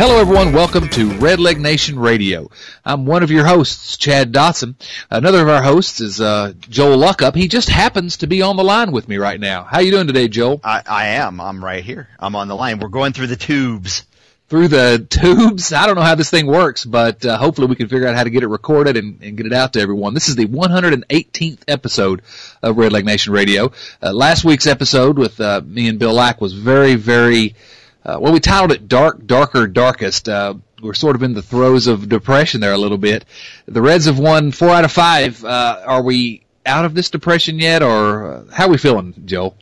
Hello, everyone. Welcome to Redleg Nation Radio. I'm one of your hosts, Chad Dotson. Another of our hosts is uh, Joel Luckhaupt. He just happens to be on the line with me right now. How you doing today, Joel? I, I am. I'm right here. I'm on the line. We're going through the tubes. Through the tubes. I don't know how this thing works, but uh, hopefully we can figure out how to get it recorded and, and, get it out to everyone. This is the 118th episode of Redleg Nation Radio. Uh, last week's episode with uh, me and Bill Lack was very, very uh, well, we titled it "Dark, Darker, Darkest." Uh, we're sort of in the throes of depression there a little bit. The Reds have won four out of five. Uh, are we out of this depression yet, or uh, how are we feeling, Joe?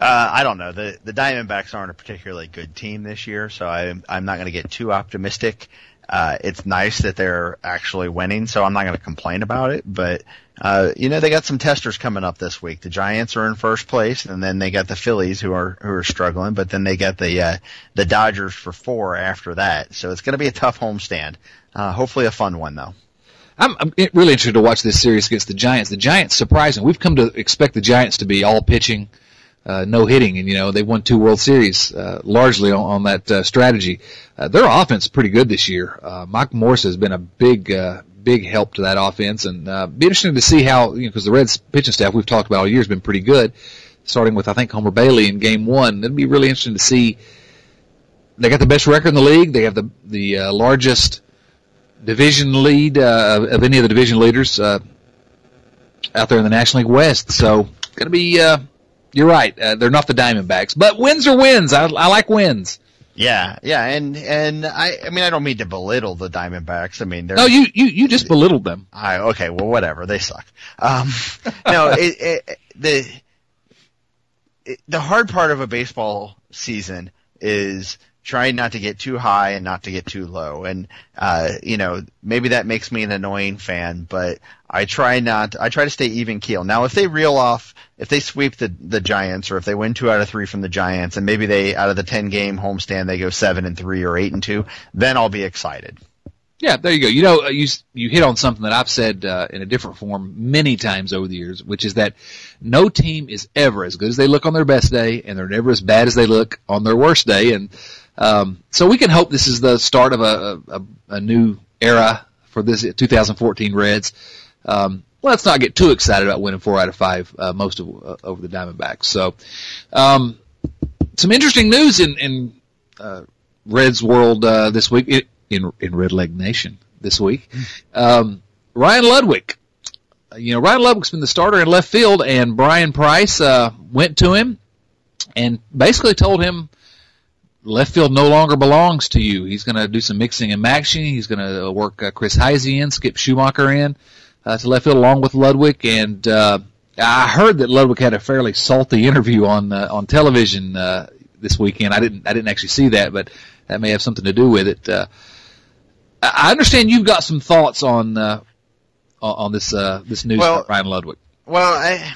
Uh, I don't know. The the Diamondbacks aren't a particularly good team this year, so I'm I'm not going to get too optimistic. Uh, it's nice that they're actually winning, so I'm not going to complain about it. But uh, you know, they got some testers coming up this week. The Giants are in first place, and then they got the Phillies who are who are struggling. But then they got the uh, the Dodgers for four after that. So it's going to be a tough homestand. Uh, hopefully, a fun one though. I'm, I'm really interested to watch this series against the Giants. The Giants, surprising. We've come to expect the Giants to be all pitching uh, no hitting, and you know they've won two World Series uh, largely on, on that uh, strategy. Uh, their offense is pretty good this year. Uh, Mike Morse has been a big, uh, big help to that offense, and be interesting to see how you know because the Reds pitching staff we've talked about all year has been pretty good. Starting with I think Homer Bailey in Game One, it'd be really interesting to see. They got the best record in the league. They have the the largest division lead of any of the division leaders out there in the National League West. So going to be uh, you're right. Uh, they're not the Diamondbacks, but wins are wins. I, I like wins. Yeah, yeah, and and I, I mean, I don't mean to belittle the Diamondbacks. I mean, they're no, you you you just belittled them. I okay, well, whatever. They suck. Um, no, it, it, the it, the hard part of a baseball season is trying not to get too high and not to get too low. And, uh, you know, maybe that makes me an annoying fan, but I try not, I try to stay even keel. Now, if they reel off, if they sweep the, the Giants or if they win two out of three from the Giants and maybe they, out of the 10 game homestand, they go seven and three or eight and two, then I'll be excited. Yeah, there you go. You know, you you hit on something that I've said uh, in a different form many times over the years, which is that no team is ever as good as they look on their best day, and they're never as bad as they look on their worst day. And um, so we can hope this is the start of a, a, a new era for this 2014 Reds. Um, let's not get too excited about winning four out of five uh, most of uh, over the Diamondbacks. So, um, some interesting news in in uh, Reds world uh, this week in in Redleg Nation this week. Um, Ryan Ludwick, you know Ryan Ludwick's been the starter in left field, and Bryan Price uh, went to him and basically told him left field no longer belongs to you. He's going to do some mixing and matching. He's going to work uh, Chris Heisey in, Skip Schumaker in uh, to left field along with Ludwick. And uh, I heard that Ludwick had a fairly salty interview on uh, on television uh, this weekend. I didn't I didn't actually see that, but that may have something to do with it. Uh, I understand you've got some thoughts on uh, on this uh, this news well, Ryan Ludwick. Well, I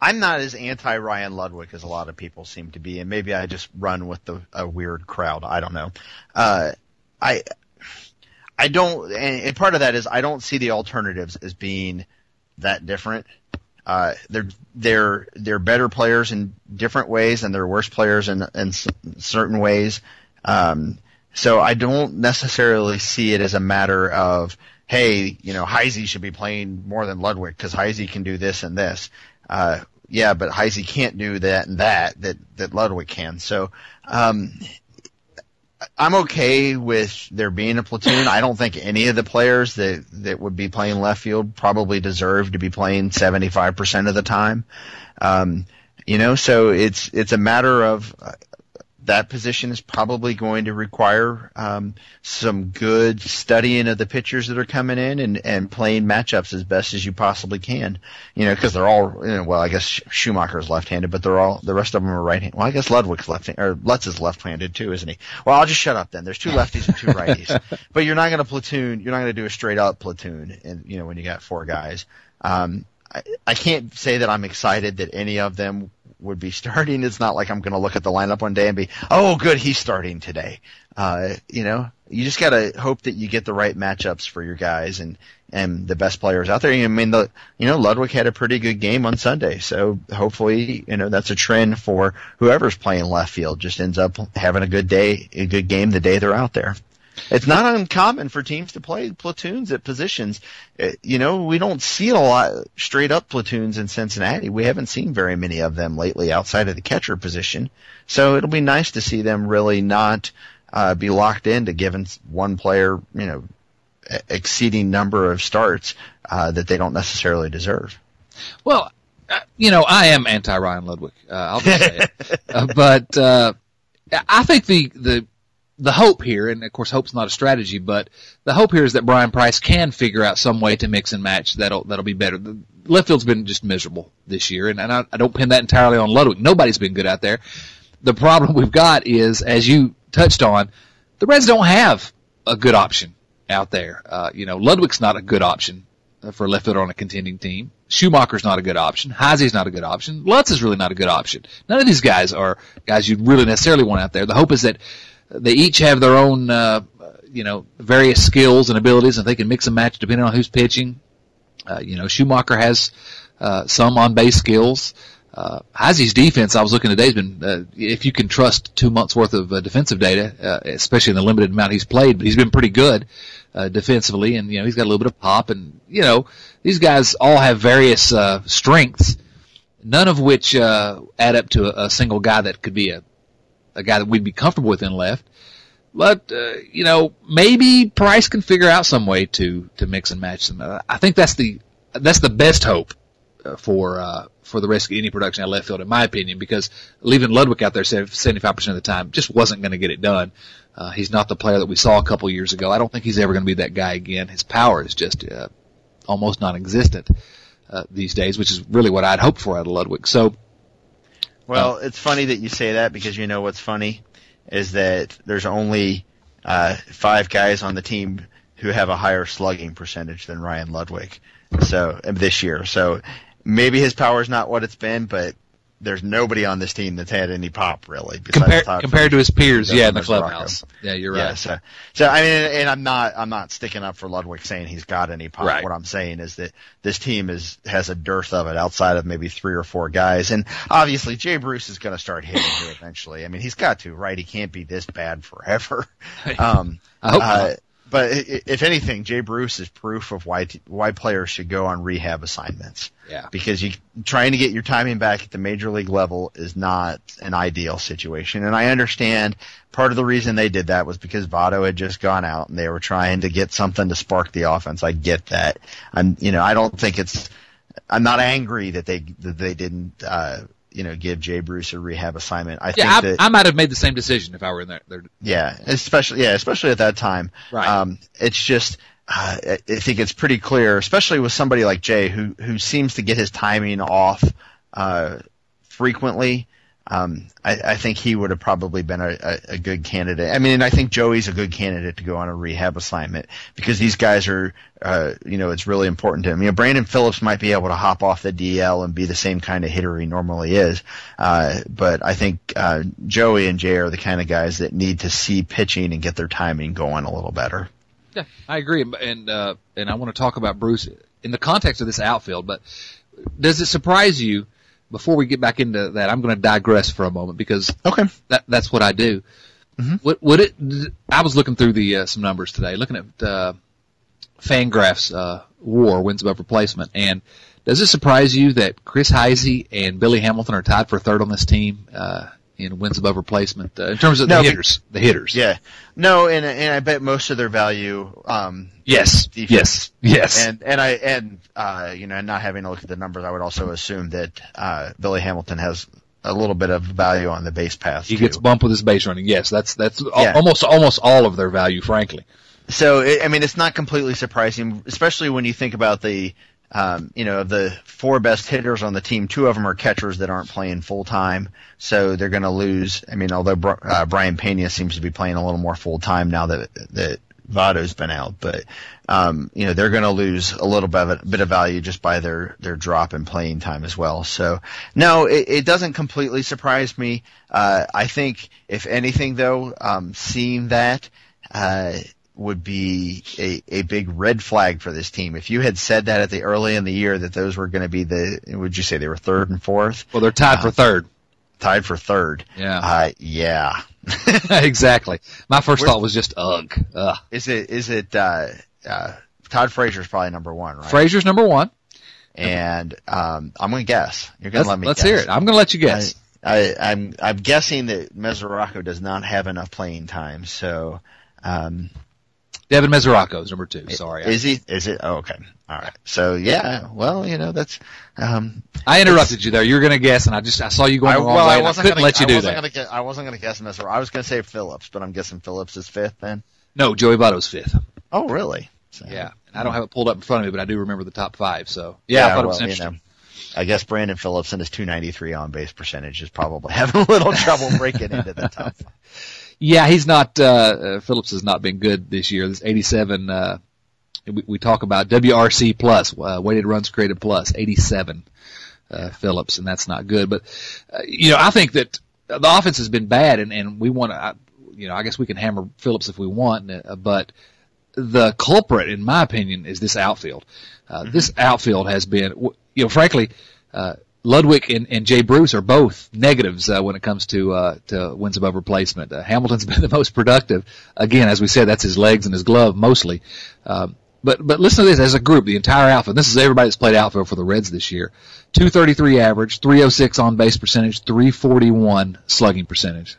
I'm not as anti Ryan Ludwick as a lot of people seem to be, and maybe I just run with the a weird crowd. I don't know. Uh, I I don't, and part of that is I don't see the alternatives as being that different. Uh, they're they're they're better players in different ways, and they're worse players in in certain ways. Um, so I don't necessarily see it as a matter of hey, you know, Heisey should be playing more than Ludwick because Heisey can do this and this. Uh, yeah, but Heisey can't do that and that that that Ludwick can. So um, I'm okay with there being a platoon. I don't think any of the players that that would be playing left field probably deserve to be playing 75% of the time. Um, you know, so it's it's a matter of that position is probably going to require um, some good studying of the pitchers that are coming in and, and playing matchups as best as you possibly can. You know, because they're all you know, well, I guess Schumaker's left-handed, but they're all the rest of them are right-handed. Well, I guess Ludwick's left or Lutz is left-handed too, isn't he? Well, I'll just shut up then. There's two lefties and two righties, but you're not going to platoon. You're not going to do a straight-up platoon, and you know when you got four guys. Um, I, I can't say that I'm excited that any of them would be starting. It's not like I'm going to look at the lineup one day and be, oh, good, he's starting today. Uh, you know, you just gotta hope that you get the right matchups for your guys and and the best players out there. I mean, the you know Ludwick had a pretty good game on Sunday, so hopefully you know that's a trend for whoever's playing left field. Just ends up having a good day, a good game the day they're out there. It's not uncommon for teams to play platoons at positions. Uh, you know, we don't see a lot straight up platoons in Cincinnati. We haven't seen very many of them lately outside of the catcher position. So it'll be nice to see them really not uh, be locked into giving one player, you know, exceeding number of starts uh, that they don't necessarily deserve. Well, uh, you know, I am anti Ryan Ludwick. Uh, I'll just say it. Uh, but uh, I think the the the hope here, and of course, hope's not a strategy, but the hope here is that Bryan Price can figure out some way to mix and match that'll that'll be better. The left field's been just miserable this year, and, and I, I don't pin that entirely on Ludwick. Nobody's been good out there. The problem we've got is, as you touched on, the Reds don't have a good option out there. Uh, you know, Ludwick's not a good option for a left fielder on a contending team. Schumaker's not a good option. Heisey's not a good option. Lutz is really not a good option. None of these guys are guys you'd really necessarily want out there. The hope is that they each have their own, uh, you know, various skills and abilities, and they can mix and match depending on who's pitching. Uh, you know, Schumaker has uh, some on base skills. Uh, Heisey's defense, I was looking today, has been, uh, if you can trust two months worth of uh, defensive data, uh, especially in the limited amount he's played, but he's been pretty good uh, defensively, and you know he's got a little bit of pop, and you know these guys all have various uh, strengths, none of which uh, add up to a, a single guy that could be a a guy that we'd be comfortable with in left. But uh, you know, maybe Price can figure out some way to to mix and match them. Uh, I think that's the that's the best hope uh, for uh, for the risk of any production at left field, in my opinion, because leaving Ludwick out there 75 percent of the time just wasn't going to get it done. Uh, he's not the player that we saw a couple years ago. I don't think he's ever going to be that guy again. His power is just uh, almost non-existent these days, which is really what I'd hoped for out of Ludwick. So, well, it's funny that you say that because you know what's funny is that there's only uh, five guys on the team who have a higher slugging percentage than Ryan Ludwick. So this year, so maybe his power is not what it's been, but there's nobody on this team that's had any pop really. Compared compared to his peers, yeah, in the clubhouse. Yeah, you're right. Yeah, so, so I mean, and I'm not I'm not sticking up for Ludwick saying he's got any pop. Right. What I'm saying is that this team is has a dearth of it outside of maybe three or four guys, and obviously Jay Bruce is going to start hitting here eventually. I mean, he's got to, right? He can't be this bad forever. Um, I hope uh, but if anything, Jay Bruce is proof of why why players should go on rehab assignments. Yeah. Because you trying to get your timing back at the major league level is not an ideal situation, and I understand part of the reason they did that was because Votto had just gone out and they were trying to get something to spark the offense. I get that. I'm you know I don't think it's I'm not angry that they that they didn't. Uh, you know, give Jay Bruce a rehab assignment. I yeah, think I, that I might have made the same decision if I were in there. there. Yeah, especially yeah, especially at that time. Right. Um, it's just uh, I think it's pretty clear, especially with somebody like Jay, who who seems to get his timing off uh, frequently. Um, I, I think he would have probably been a, a, a good candidate. I mean, I think Joey's a good candidate to go on a rehab assignment because these guys are, uh, you know, it's really important to him. You know, Brandon Phillips might be able to hop off the DL and be the same kind of hitter he normally is. Uh, but I think, uh, Joey and Jay are the kind of guys that need to see pitching and get their timing going a little better. Yeah, I agree. And, uh, and I want to talk about Bruce in the context of this outfield, but does it surprise you before we get back into that, I'm going to digress for a moment because okay, that, that's what I do. Mm-hmm. Would, would it? I was looking through the uh, some numbers today, looking at uh, Fangraphs uh, WAR wins above replacement, and does it surprise you that Chris Heisey and Billy Hamilton are tied for third on this team? Uh, in wins above replacement uh, in terms of no, the hitters. The hitters. Yeah. No, and and I bet most of their value. Um, yes. Yes. Yes. And and I and uh, you know, not having to look at the numbers, I would also assume that uh, Billy Hamilton has a little bit of value on the base pass. He too. gets bumped with his base running. Yes, that's that's yeah. almost almost all of their value, frankly. So I mean, it's not completely surprising, especially when you think about the um, you know, of the four best hitters on the team, two of them are catchers that aren't playing full time, so they're going to lose. I mean, although uh, Brayan Pena seems to be playing a little more full time now that that Votto's been out, but um, you know they're going to lose a little bit of, bit of value just by their their drop in playing time as well. So no, it, it doesn't completely surprise me. Uh, I think if anything though, um, seeing that uh, would be a, a big red flag for this team. If you had said that at the early in the year that those were going to be the, would you say they were third and fourth? Well, they're tied uh, for third. Tied for third. Yeah. Uh, yeah. exactly. My 1st thought was just ugh. ugh. Is it, is it, uh, uh, Todd Frazier's probably number one, right? Frazier's number one. And, um, I'm going to guess. You're going to let me Let's guess. hear it. I'm going to let you guess. I, I, I'm, I'm guessing that Mesoraco does not have enough playing time, so, um, Devin Mesoraco is number two. Sorry. Is he? Is it? Oh, okay. All right. So yeah. Well, you know that's. Um, I interrupted you there. You were going to guess, and I just I saw you going I, the wrong well, way. I wasn't couldn't gonna, let you I do that. Gonna I wasn't going to guess Messer. I was going to say Phillips, but I'm guessing Phillips is fifth then. No, Joey Votto's fifth. Oh, really? So, Yeah, and I don't have it pulled up in front of me, but I do remember the top five. So yeah, I thought it was well, you interesting. know, I guess Brandon Phillips and his 293 on base percentage is probably having a little trouble breaking into the top. Yeah, he's not. Uh, uh, Phillips has not been good this year. This 87. Uh, we, we talk about WRC plus, uh, weighted runs created plus, 87. Uh, Phillips, and that's not good. But uh, you know, I think that the offense has been bad, and and we want to. You know, I guess we can hammer Phillips if we want, uh, but the culprit, in my opinion, is this outfield. Uh, Mm-hmm. This outfield has been, you know, frankly, uh, Ludwick and, and Jay Bruce are both negatives uh, when it comes to uh, to wins above replacement. Uh, Hamilton's been the most productive. Again, as we said, that's his legs and his glove mostly. Um, but but listen to this as a group, the entire outfield. This is everybody that's played outfield for the Reds this year. 233 average, 306 on base percentage, 341 slugging percentage,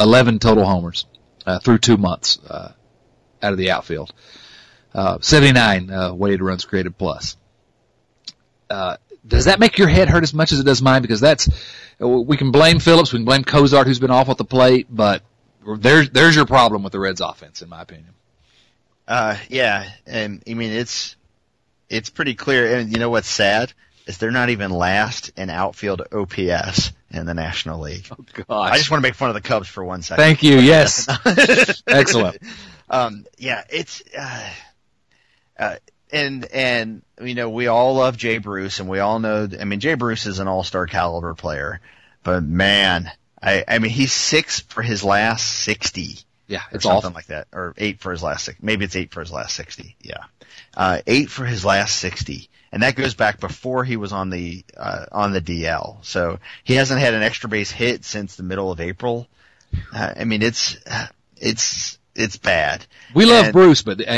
11 total homers uh, through two months uh, out of the outfield. Uh, 79 uh, weighted runs created plus. Does that make your head hurt as much as it does mine? Because that's we can blame Phillips, we can blame Cozart, who's been off at the plate, but there's there's your problem with the Reds' offense, in my opinion. Uh, yeah, and I mean it's it's pretty clear. And you know what's sad is they're not even last in outfield OPS in the National League. Oh gosh! I just want to make fun of the Cubs for one second. Thank you. Yes, excellent. Um, yeah, it's uh, uh, and and you know we all love Jay Bruce, and we all know. I mean, Jay Bruce is an all-star caliber player, but man, I I mean he's six for his last sixty. Yeah, or it's something awful. like that, or eight for his last six. Maybe it's eight for his last sixty. Yeah, uh, eight for his last sixty, and that goes back before he was on the uh, on the DL. So he hasn't had an extra base hit since the middle of April. Uh, I mean, it's it's it's bad. We love And- Bruce, but and,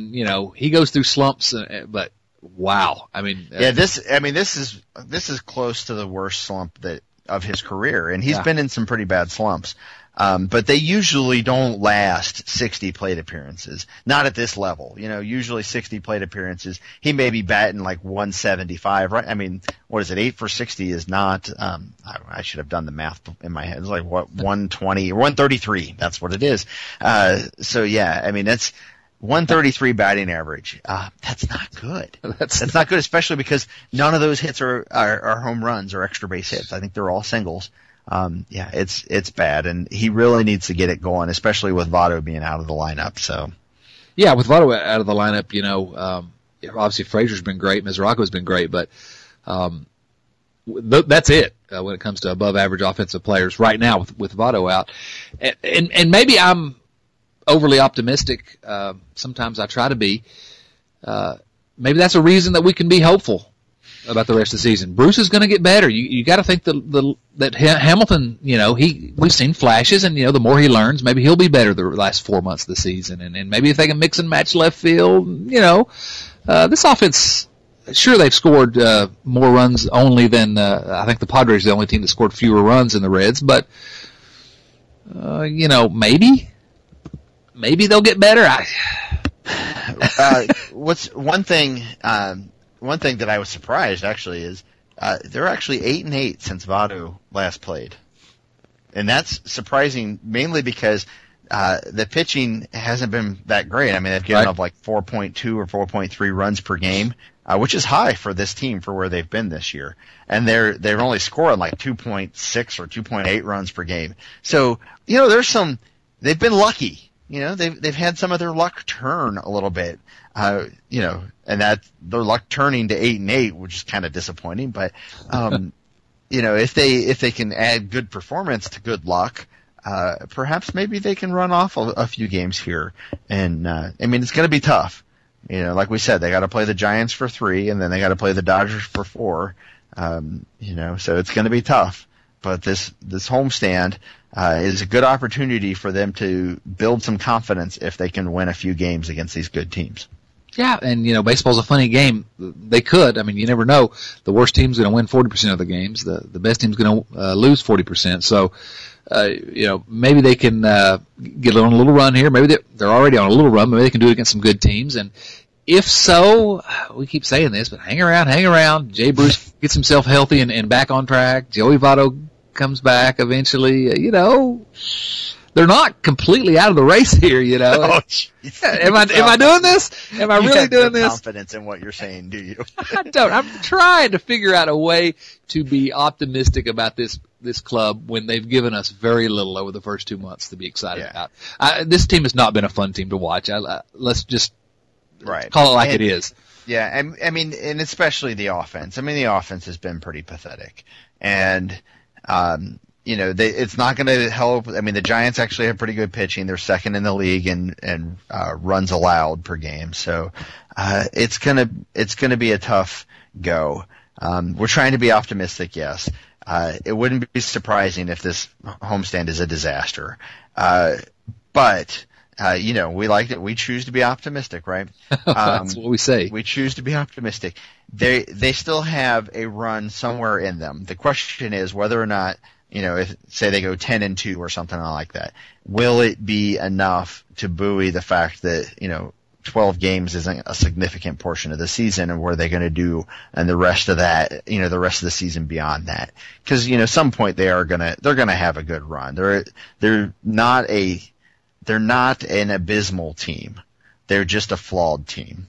and you know he goes through slumps, uh, but wow, I mean, uh, Yeah, this I mean this is this is close to the worst slump that of his career, and he's Yeah. been in some pretty bad slumps. Um, but they usually don't last 60 plate appearances. Not at this level. You know, usually 60 plate appearances. He may be batting like 175, right? I mean, what is it? 8 for 60 is not, um, I, I should have done the math in my head. It's like what, 120 or 133. That's what it is. Uh, so yeah, I mean, that's 133 batting average. Uh, that's not good. that's That's not good, especially because none of those hits are, are, are home runs or extra base hits. I think they're all singles. Um, yeah, it's it's bad, and he really needs to get it going, especially with Votto being out of the lineup. So yeah, with Votto out of the lineup, you know, um, obviously Frazier's been great, Mesoraco's been great, but um, th- that's it uh, when it comes to above average offensive players right now with with Votto out, and and, and maybe I'm overly optimistic. Uh, sometimes I try to be. Uh, maybe that's a reason that we can be hopeful about the rest of the season. Bruce is going to get better. You you got to think the the that Hamilton, you know, he we've seen flashes, and you know, the more he learns, maybe he'll be better the last four months of the season, and and maybe if they can mix and match left field, you know, uh, this offense. Sure, they've scored uh, more runs only than uh, I think the Padres are the only team that scored fewer runs than the Reds, but uh, you know, maybe, maybe they'll get better. I, uh, what's one thing? Um, one thing that I was surprised actually is uh, they're actually eight and eight since Votto last played, and that's surprising mainly because uh, the pitching hasn't been that great. I mean, they've given Right. up like 4.2 or 4.3 runs per game, uh, which is high for this team for where they've been this year. And they're they're only scoring like 2.6 or 2.8 runs per game. So you know, there's some they've been lucky. You know, they've they've had some of their luck turn a little bit. Uh, you know, and that their luck turning to eight and eight, which is kind of disappointing. But um, you know, if they if they can add good performance to good luck, uh, perhaps maybe they can run off a, a few games here. And uh, I mean, it's going to be tough. You know, like we said, they got to play the Giants for three, and then they got to play the Dodgers for four. Um, you know, so it's going to be tough. But this this homestand uh, is a good opportunity for them to build some confidence if they can win a few games against these good teams. Yeah, and you know, baseball's a funny game. They could. I mean, you never know. The worst team's going to win 40% of the games. The the best team's going to uh, lose 40%. So, uh, you know, maybe they can uh, get on a little run here. Maybe they're, they're already on a little run. Maybe they can do it against some good teams. And if so, we keep saying this, but hang around, hang around. Jay Bruce gets himself healthy and, and back on track. Joey Votto comes back eventually. Uh, you know, they're not completely out of the race here. You know, oh, am I am I doing this? Am I you really doing no this? Confidence in what you're saying, do you? I don't. I'm trying to figure out a way to be optimistic about this this club when they've given us very little over the first two months to be excited Yeah. about. I, this team has not been a fun team to watch. I, I, let's just Right. call it like And- it is. Yeah, and I mean, and especially the offense. I mean, the offense has been pretty pathetic, and um, you know, they, it's not going to help. I mean, the Giants actually have pretty good pitching. They're second in the league in and uh, runs allowed per game. So uh, it's gonna it's gonna be a tough go. Um, we're trying to be optimistic, yes. Uh, it wouldn't be surprising if this homestand is a disaster, uh, but. Uh, you know, we like it. We choose to be optimistic, right? That's what we say. We choose to be optimistic. They they still have a run somewhere in them. The question is whether or not you know, if say they go ten and two or something like that, will it be enough to buoy the fact that you know. 12 games isn't a significant portion of the season and what are they going to do and the rest of that, you know, the rest of the season beyond that. Cause, you know, some point they are going to, they're going to have a good run. They're, they're not a, they're not an abysmal team. They're just a flawed team.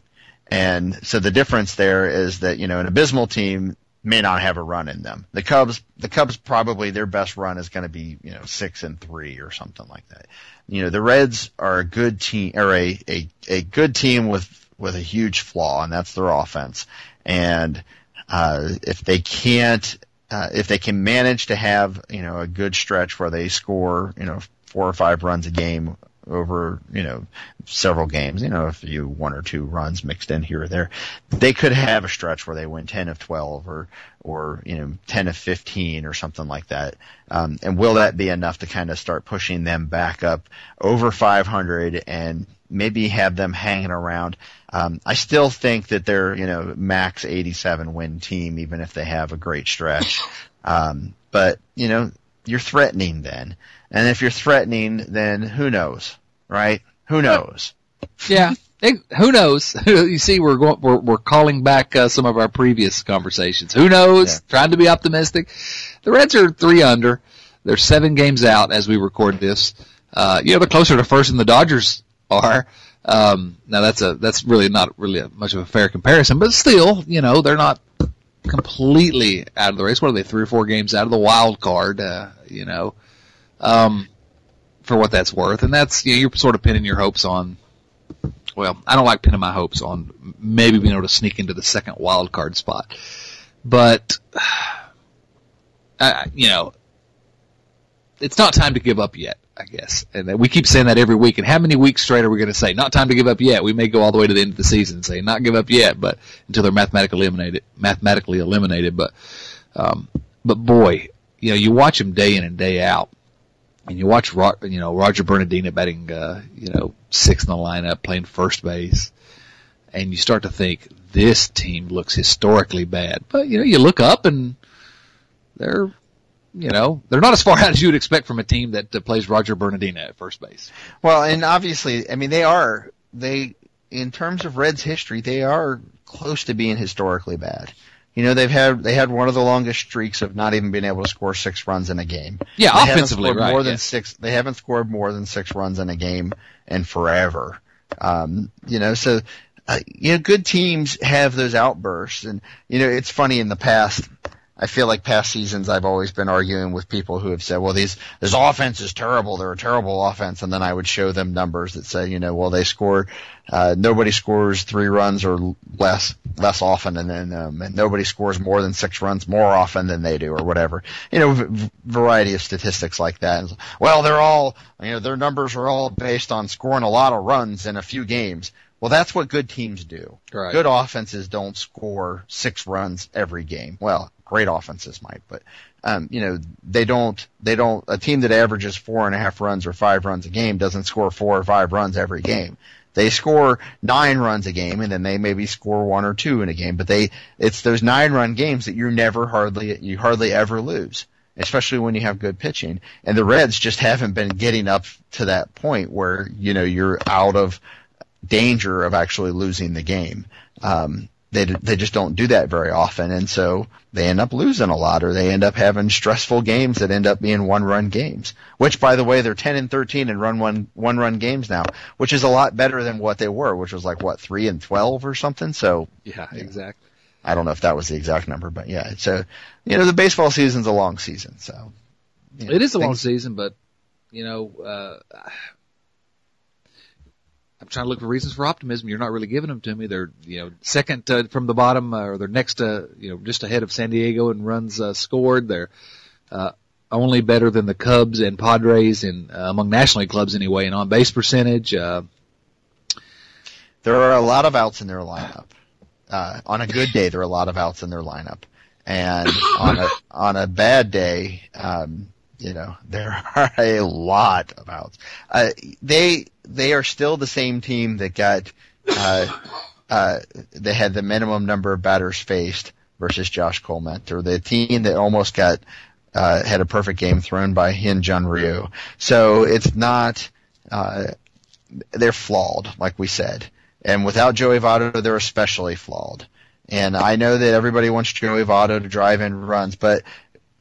And so the difference there is that, you know, an abysmal team may not have a run in them. The Cubs, the Cubs probably their best run is going to be, you know, six and three or something like that. You know, the Reds are a good team or a, a, a good team with, with a huge flaw and that's their offense. And, uh, if they can't, uh, if they can manage to have, you know, a good stretch where they score, you know, four or five runs a game over, you know, several games, you know, if you one or two runs mixed in here or there, they could have a stretch where they win 10 of 12 or, or, you know, 10 of 15 or something like that. Um, and will that be enough to kind of start pushing them back up over 500 and maybe have them hanging around? Um, I still think that they're, you know, max 87 win team, even if they have a great stretch. Um, but, you know, you're threatening then. And if you're threatening, then who knows, right? Who knows? Yeah. Hey, Who knows? you see, we're going, we're, we're calling back uh, some of our previous conversations. Who knows? Yeah. Trying to be optimistic. The Reds are three under. They're seven games out as we record this. Uh, you know, they're closer to first than the Dodgers are. Um, now that's a that's really not really a, much of a fair comparison, but still, you know, they're not completely out of the race. What are they? Three or four games out of the wild card. Uh, you know, um, for what that's worth, and that's you know, you're sort of pinning your hopes on well, I don't like pinning my hopes on maybe being able to sneak into the second wild card spot, but uh, you know, it's not time to give up yet. I guess, and we keep saying that every week. And how many weeks straight are we going to say not time to give up yet? We may go all the way to the end of the season and say not give up yet, but until they're mathematically eliminated, mathematically eliminated. But, um, but boy, you know, you watch them day in and day out and you watch you know Roger Bernadina batting uh, you know sixth in the lineup, playing first base, and you start to think this team looks historically bad. But you know you look up and they're you know they're not as far out as you would expect from a team that plays Roger Bernadina at first base. Well, and obviously, I mean, they are they in terms of Reds history, they are close to being historically bad. You know, they've had they had one of the longest streaks of not even being able to score six runs in a game. Yeah, They haven't offensively, scored right? more than yeah. six. They haven't scored more than six runs in a game in forever. Um, you know, so uh, you know, good teams have those outbursts, and you know, it's funny in the past. I feel like past seasons I've always been arguing with people who have said, well, these this offense is terrible. They're a terrible offense, and then I would show them numbers that say, you know, well, they score, uh, nobody scores three runs or less less often, and then um, and nobody scores more than six runs more often than they do, or whatever. You know, v- variety of statistics like that. And, Well, they're all, you know, their numbers are all based on scoring a lot of runs in a few games. Well, that's what good teams do. Right. Good offenses don't score six runs every game. Well, great offenses might, but um, you know they don't. They don't. A team that averages four and a half runs or five runs a game doesn't score four or five runs every game. They score nine runs a game, and then they maybe score one or two in a game. But they, it's those nine run games that you never hardly, you hardly ever lose especially when you have good pitching. And the Reds just haven't been getting up to that point where, you know, you're out of danger of actually losing the game. Um, they they just don't do that very often, and so they end up losing a lot, or they end up having stressful games that end up being one run games. Which, by the way, they're ten and thirteen and run one one run games now, which is a lot better than what they were, which was like what three and twelve or something. So yeah, exactly. I don't know if that was the exact number, but yeah, so you know the baseball season's a long season, so you know, it is a long season, but you know. Uh, trying to look for reasons for optimism. You're not really giving them to me. They're, you know, second uh, from the bottom, uh, or they're next, uh, you know, just ahead of San Diego in runs uh, scored. They're uh, only better than the Cubs and Padres in uh, among National League clubs anyway, in on base percentage. Uh, there are a lot of outs in their lineup. Uh, on a good day, there are a lot of outs in their lineup, and on a on a bad day, um, you know, there are a lot of outs. Uh, they they are still the same team that got uh, uh, they had the minimum number of batters faced versus Josh Collmenter, or the team that almost got uh, had a perfect game thrown by Hyun Jin Ryu. So it's not uh, they're flawed, like we said, and without Joey Votto, they're especially flawed. And I know that everybody wants Joey Votto to drive in runs, but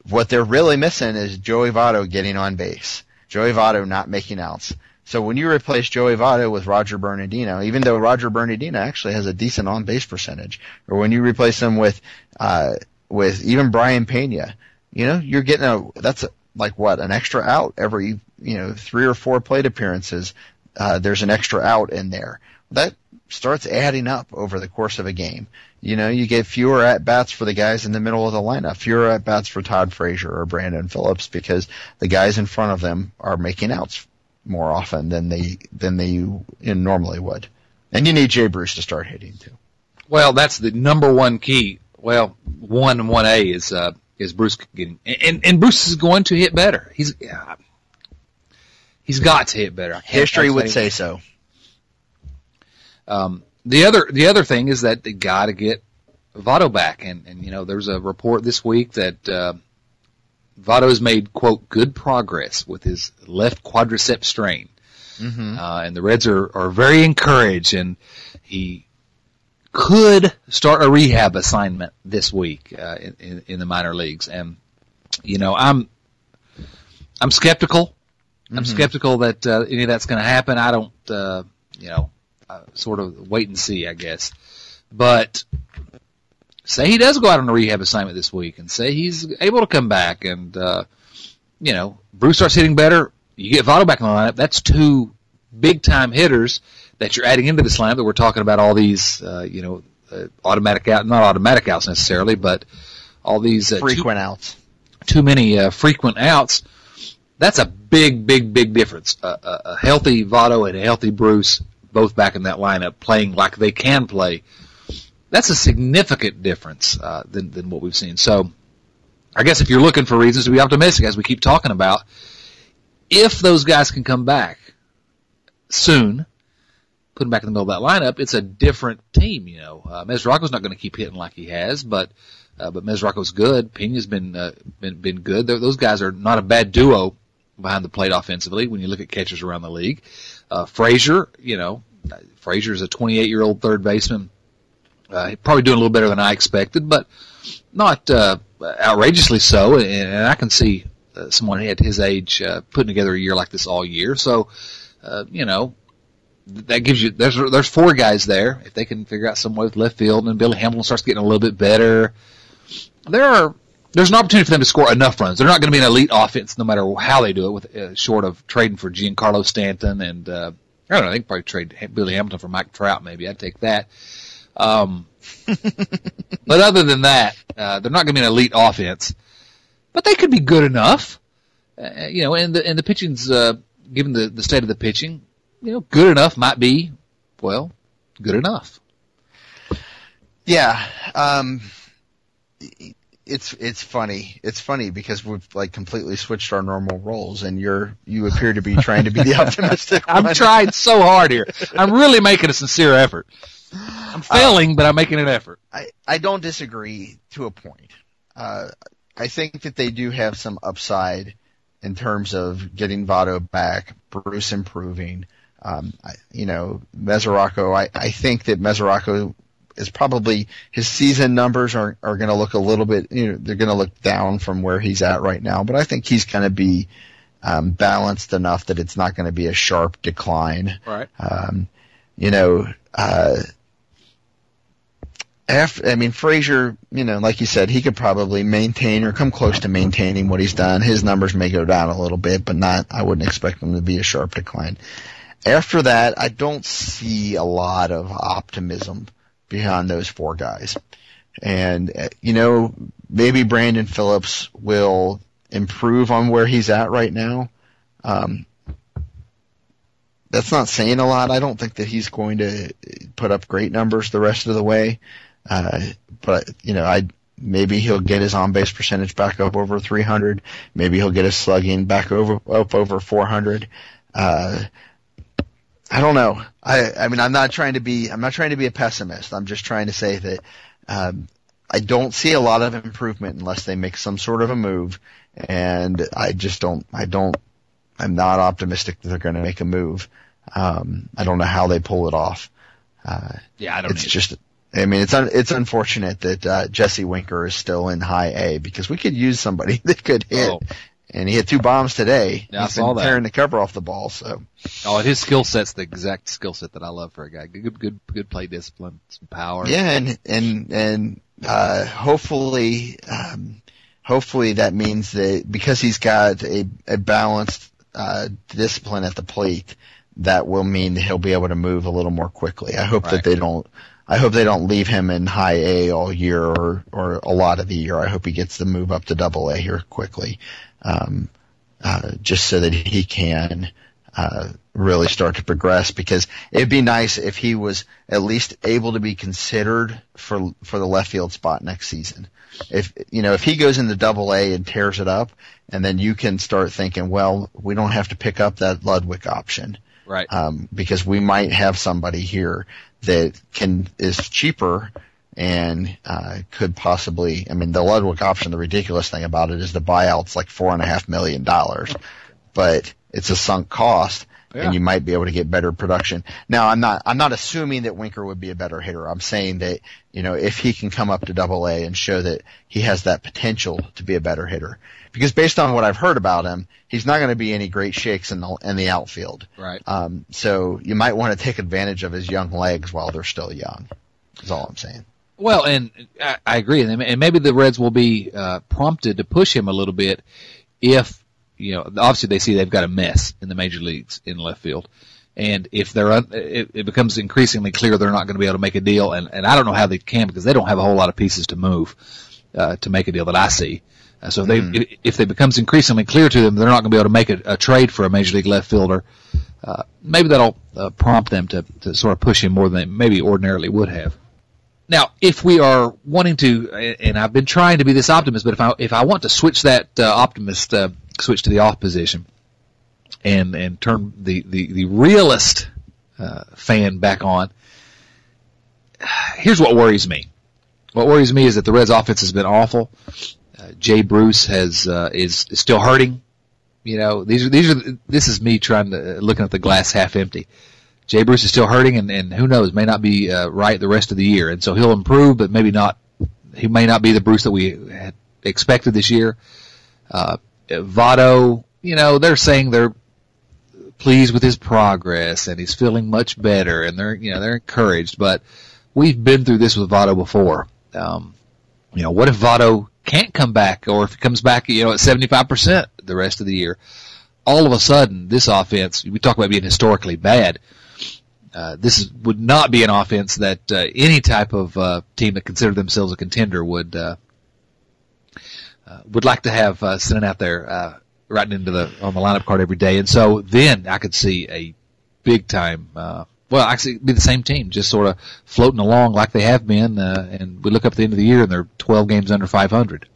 what they're really missing is Joey Votto getting on base. Joey Votto not making outs. So when you replace Joey Votto with Roger Bernadina, even though Roger Bernadina actually has a decent on base percentage, or when you replace him with uh, with even Brayan Pena, you know you're getting a that's a, like what an extra out every you know three or four plate appearances. Uh, there's an extra out in there that starts adding up over the course of a game. You know, you get fewer at bats for the guys in the middle of the lineup, fewer at bats for Todd Frazier or Brandon Phillips because the guys in front of them are making outs more often than they than they normally would. And you need Jay Bruce to start hitting too. Well, that's the number one key. Well, one and one A is uh, is Bruce getting and and Bruce is going to hit better. He's uh, he's got to hit better. History would say so. Um, the other the other thing is that they got to get Votto back, and and you know there's a report this week that uh, Votto has made quote good progress with his left quadricep strain, mm-hmm. uh, and the Reds are are very encouraged, and he could start a rehab assignment this week uh, in, in the minor leagues, and you know I'm I'm skeptical. I'm mm-hmm. skeptical that uh, any of that's going to happen. I don't, uh, you know, uh, sort of wait and see, I guess. But say he does go out on a rehab assignment this week, and say he's able to come back, and uh, you know Bruce starts hitting better. You get Votto back in the lineup. That's two big time hitters that you're adding into this lineup. That we're talking about all these, uh, you know, uh, automatic out, not automatic outs necessarily, but all these uh, frequent too, outs. Too many uh, frequent outs. That's a big, big, big difference. Uh, a, a healthy Votto and a healthy Bruce both back in that lineup playing like they can play, that's a significant difference uh, than than what we've seen. So, I guess if you're looking for reasons to be optimistic, as we keep talking about, if those guys can come back soon, put them back in the middle of that lineup, it's a different team. You know, uh, Mesoraco's not going to keep hitting like he has, but uh, but Mesoraco's good. Pena's been uh, been been good. They're, those guys are not a bad duo behind the plate offensively when you look at catchers around the league. Uh, Frazier, you know, Frazier is a 28 year old third baseman. Uh, probably doing a little better than I expected, but not uh, outrageously so. And, and I can see uh, someone at his age uh, putting together a year like this all year. So, uh, you know, that gives you there's there's four guys there. If they can figure out some way with left field and Billy Hamilton starts getting a little bit better, there are there's an opportunity for them to score enough runs. They're not going to be an elite offense no matter how they do it, with uh, short of trading for Giancarlo Stanton and uh, I don't know. I think probably trade Billy Hamilton for Mike Trout. Maybe I'd take that. Um, but other than that, uh, they're not going to be an elite offense, but they could be good enough. Uh, you know, and the and the pitching's uh, given the the state of the pitching, you know, good enough might be well, good enough. Yeah. Um, it's it's funny. It's funny because we've like completely switched our normal roles, and you're you appear to be trying to be the optimistic. I'm trying so hard here. I'm really making a sincere effort. I'm failing, uh, but I'm making an effort. I I don't disagree to a point. Uh, I think that they do have some upside in terms of getting Votto back, Bruce improving. Um, I, you know, Mesoraco. I I think that Mesoraco is probably his season numbers are are going to look a little bit you know they're going to look down from where he's at right now, but I think he's going to be um, balanced enough that it's not going to be a sharp decline. Right. Um, you know, uh, after, I mean, Frazier, you know, like you said, he could probably maintain or come close to maintaining what he's done. His numbers may go down a little bit, but not, I wouldn't expect them to be a sharp decline. After that, I don't see a lot of optimism behind those four guys. And, uh, you know, maybe Brandon Phillips will improve on where he's at right now. Um, that's not saying a lot. I don't think that he's going to put up great numbers the rest of the way. Uh, but, you know, I, maybe he'll get his on base percentage back up over 300. Maybe he'll get his slugging back over, up over 400. Uh, I don't know. I I mean I'm not trying to be I'm not trying to be a pessimist. I'm just trying to say that um, I don't see a lot of improvement unless they make some sort of a move, and I just don't I don't I'm not optimistic that they're going to make a move. Um, I don't know how they pull it off. Uh, yeah, I don't. It's just. I mean, it's un, it's unfortunate that uh, Jesse Winker is still in high A because we could use somebody that could hit oh and he had two bombs today. Yeah, He's I saw been that. tearing the cover off the ball. So, oh, his skill set's the exact skill set that I love for a guy. Good, good, good play discipline, some power. Yeah, and and and uh, hopefully, um, hopefully that means that because he's got a a balanced uh, discipline at the plate, that will mean that he'll be able to move a little more quickly. I hope right. that they don't. I hope they don't leave him in high A all year or or a lot of the year. I hope he gets the move up to double A here quickly um, uh, just so that he can uh, really start to progress. Because it'd be nice if he was at least able to be considered for for the left field spot next season. If you know if he goes into Double A and tears it up, and then you can start thinking, well, we don't have to pick up that Ludwick option. Right. Um, because we might have somebody here that can is cheaper and uh, could possibly. I mean, the Ludwick option. The ridiculous thing about it is the buyout's like four and a half million dollars, but it's a sunk cost, yeah. and you might be able to get better production. Now, I'm not. I'm not assuming that Winker would be a better hitter. I'm saying that you know if he can come up to Double A and show that he has that potential to be a better hitter, because based on what I've heard about him, he's not going to be any great shakes in the in the outfield. Right. Um, so you might want to take advantage of his young legs while they're still young. Is all I'm saying. Well, and I, I agree, and maybe the Reds will be uh, prompted to push him a little bit if you know. Obviously, they see they've got a mess in the major leagues in left field, and if they're un, it, it becomes increasingly clear they're not going to be able to make a deal, and and I don't know how they can because they don't have a whole lot of pieces to move uh, to make a deal that I see. Uh, so if they mm. if it becomes increasingly clear to them they're not going to be able to make a, a trade for a major league left fielder, uh, maybe that'll uh, prompt them to to sort of push him more than they maybe ordinarily would have. Now, if we are wanting to, and I've been trying to be this optimist, but if I if I want to switch that uh, optimist uh, switch to the off position, and and turn the the the realist uh, fan back on, here's what worries me. What worries me is that the Reds' offense has been awful. Uh, Jay Bruce has uh, is, is still hurting. You know, these are these are this is me trying to looking at the glass half empty. Jay Bruce is still hurting, and, and who knows, may not be uh, right the rest of the year. And so he'll improve, but maybe not. He may not be the Bruce that we had expected this year. Uh, Votto, you know, they're saying they're pleased with his progress and he's feeling much better, and they're you know they're encouraged. But we've been through this with Votto before. Um, you know, what if Votto can't come back, or if he comes back, you know, at seventy five percent the rest of the year, all of a sudden this offense we talk about being historically bad. Uh, this is, would not be an offense that uh, any type of uh, team that considered themselves a contender would uh, uh, would like to have uh, sitting out there uh, writing into the on the lineup card every day. And so then I could see a big time. Uh, well, actually, it'd be the same team, just sort of floating along like they have been. Uh, and we look up at the end of the year, and they're 12 games under 500.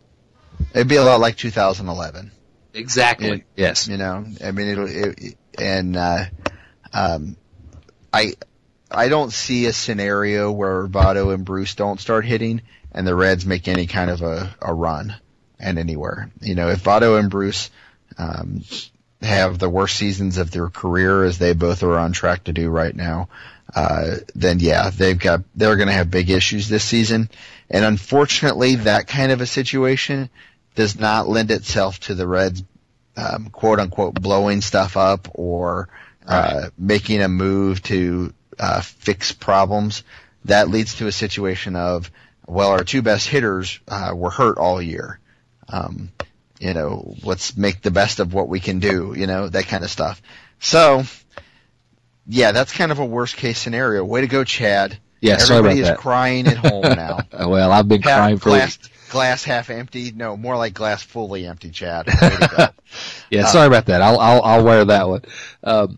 It'd be a lot like 2011. Exactly. It- yes. You know, I mean, it'll, it, and, uh, um, I, I don't see a scenario where Votto and Bruce don't start hitting and the Reds make any kind of a, a run and anywhere. You know, if Votto and Bruce, um, have the worst seasons of their career as they both are on track to do right now, uh, then yeah, they've got, they're going to have big issues this season. And unfortunately, that kind of a situation does not lend itself to the Reds, um, quote unquote, blowing stuff up or, uh, making a move to, uh, fix problems. That leads to a situation of, well, our two best hitters, uh, were hurt all year. Um, you know, let's make the best of what we can do, you know, that kind of stuff. So, yeah, that's kind of a worst case scenario. Way to go, Chad. Yeah, sorry Everybody is that. crying at home now. Well, I've been Half- crying for glass, glass half empty. No, more like glass fully empty, Chad. Way to go. Yeah, Uh, sorry about that. I'll I'll, I'll wear that one. Um,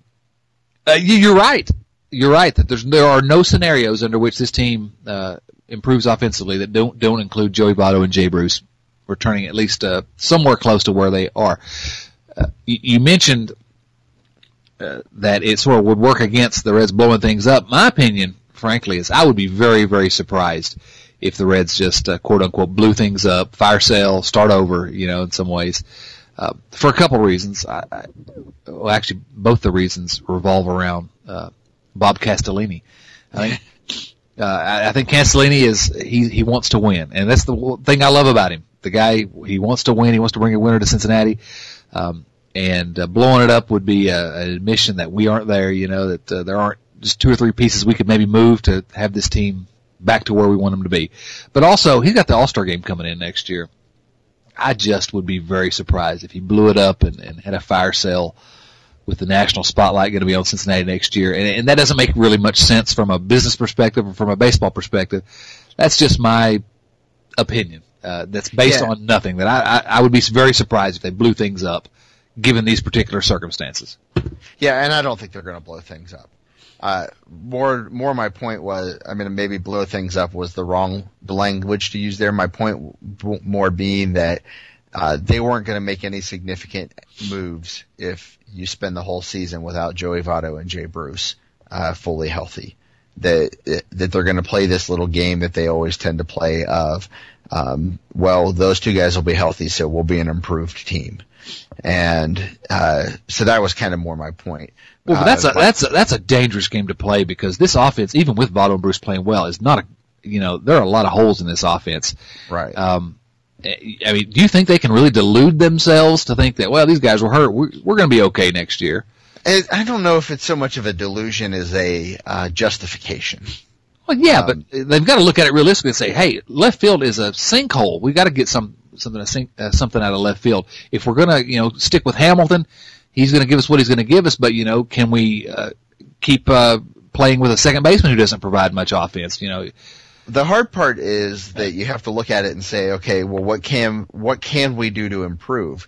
uh, you, you're right. You're right that there are no scenarios under which this team uh, improves offensively that don't don't include Joey Votto and Jay Bruce returning at least uh, somewhere close to where they are. Uh, you, you mentioned uh, that it sort of would work against the Reds blowing things up. My opinion, frankly, is I would be very very surprised if the Reds just uh, quote unquote blew things up, fire sale, start over. You know, in some ways uh, for a couple reasons. I, I, well, actually, both the reasons revolve around uh, Bob Castellini. I think, uh, I, I think Castellini is he he wants to win, and that's the thing I love about him. The guy he wants to win. He wants to bring a winner to Cincinnati. Um, and uh, blowing it up would be a, an admission that we aren't there. You know that uh, there aren't just two or three pieces we could maybe move to have this team back to where we want them to be. But also, he's got the All Star game coming in next year. I just would be very surprised if he blew it up and, and had a fire sale with the national spotlight going to be on Cincinnati next year. And, and that doesn't make really much sense from a business perspective or from a baseball perspective. That's just my opinion. Uh, that's based Yeah. on nothing. That I, I, I would be very surprised if they blew things up, given these particular circumstances. Yeah, and I don't think they're going to blow things up. Uh, more, more my point was, I mean, maybe blow things up was the wrong language to use there. My point more being that, uh, they weren't going to make any significant moves if you spend the whole season without Joey Votto and Jay Bruce, uh, fully healthy. That, that they're going to play this little game that they always tend to play of, um, well, those two guys will be healthy, so we'll be an improved team. And, uh, so that was kind of more my point. Well, but that's Uh, a that's a, that's a dangerous game to play because this offense, even with Votto and Bruce playing well, is not a you know there are a lot of holes in this offense. right. Um, I mean, do you think they can really delude themselves to think that well these guys were hurt, we're, we're going to be okay next year? I don't know if it's so much of a delusion as a uh, justification. Well, yeah, Um, but they've got to look at it realistically and say, hey, left field is a sinkhole. We've got to get some something to sink, uh, something out of left field. If we're going to you know stick with Hamilton, he's going to give us what he's going to give us. But you know, can we uh, keep uh, playing with a second baseman who doesn't provide much offense? You know, The hard part is that you have to look at it and say, okay, well, what can what can we do to improve?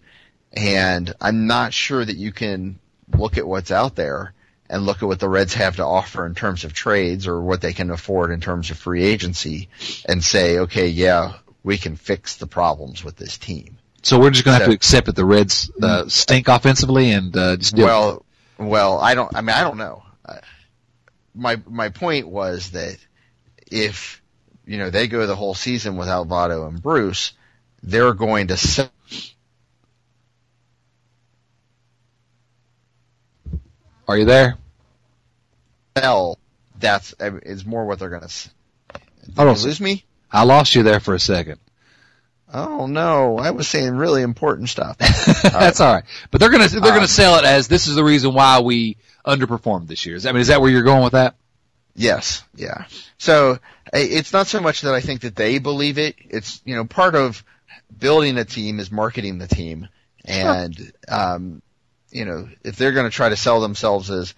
And I'm not sure that you can look at what's out there and look at what the Reds have to offer in terms of trades or what they can afford in terms of free agency and say, okay, yeah, we can fix the problems with this team. So we're just going to have So- to accept that the Reds uh, stink offensively and uh, just deal. Well, well, I don't. I mean, I don't know. Uh, my my point was that if you know they go the whole season without Votto and Bruce, they're going to sell. Are you there? That's I mean, is more what they're going to. Did you on. lose me? I lost you there for a second. Oh no, I was saying really important stuff. That's all right. But they're going to they're Um, to sell it as this is the reason why we underperformed this year. Is- I mean, is that where you're going with that? Yes, yeah. So it's not so much that I think that they believe it. It's you know part of building a team is marketing the team, and um, you know if they're going to try to sell themselves as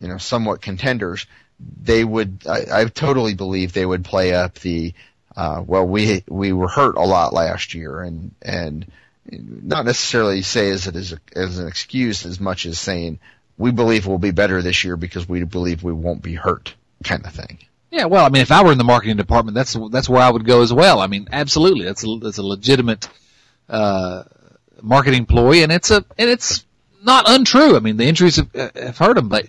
you know somewhat contenders, they would. I, I totally believe they would play up the. Uh, well, we we were hurt a lot last year, and and not necessarily say as it is as an excuse as much as saying we believe we'll be better this year because we believe we won't be hurt, kind of thing. Yeah, well, I mean, if I were in the marketing department, that's that's where I would go as well. I mean, absolutely, that's a that's a legitimate uh, marketing ploy, and it's a and it's not untrue. I mean, the injuries have, have hurt them, but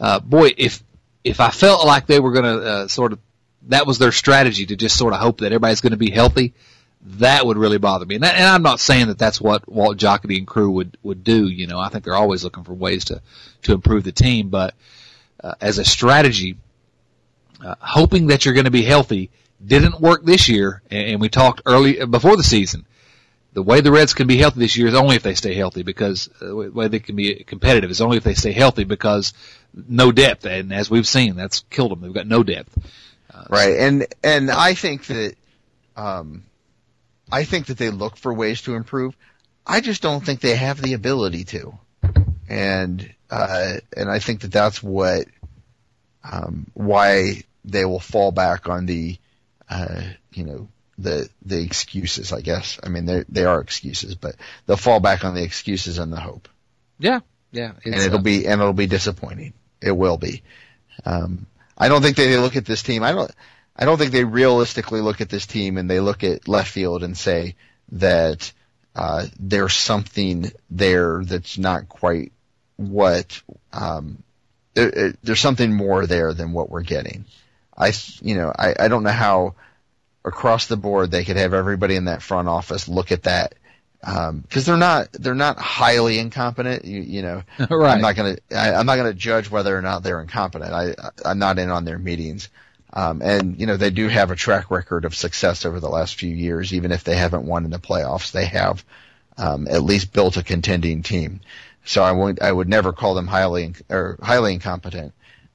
uh, boy, if if I felt like they were going to uh, sort of that was their strategy to just sort of hope that everybody's going to be healthy, that would really bother me. And, that, and I'm not saying that that's what Walt Jocketty and crew would would do. You know, I think they're always looking for ways to to improve the team, but uh, as a strategy, uh, hoping that you're going to be healthy didn't work this year. And, and we talked early before the season. The way the Reds can be healthy this year is only if they stay healthy because uh, the way they can be competitive is only if they stay healthy because no depth. And as we've seen, that's killed them. They've got no depth. Right. And, and I think that, um, I think that they look for ways to improve. I just don't think they have the ability to. And, uh, and I think that that's what, um, why they will fall back on the, uh, you know, the the excuses. I guess. I mean, they they are excuses, but they'll fall back on the excuses and the hope. Yeah, yeah, and it'll uh, be and it'll be disappointing. It will be. Um, I don't think they look at this team. I don't. I don't think they realistically look at this team and they look at left field and say that uh, there's something there that's not quite what um, there, there's something more there than what we're getting. I you know I, I don't know how across the board they could have everybody in that front office look at that because um, they're not they're not highly incompetent. You, you know, right. I'm not gonna I, I'm not gonna judge whether or not they're incompetent. I I'm not in on their meetings. Um, and you know they do have a track record of success over the last few years. Even if they haven't won in the playoffs, they have um, at least built a contending team. So I would I would never call them highly or highly incompetent.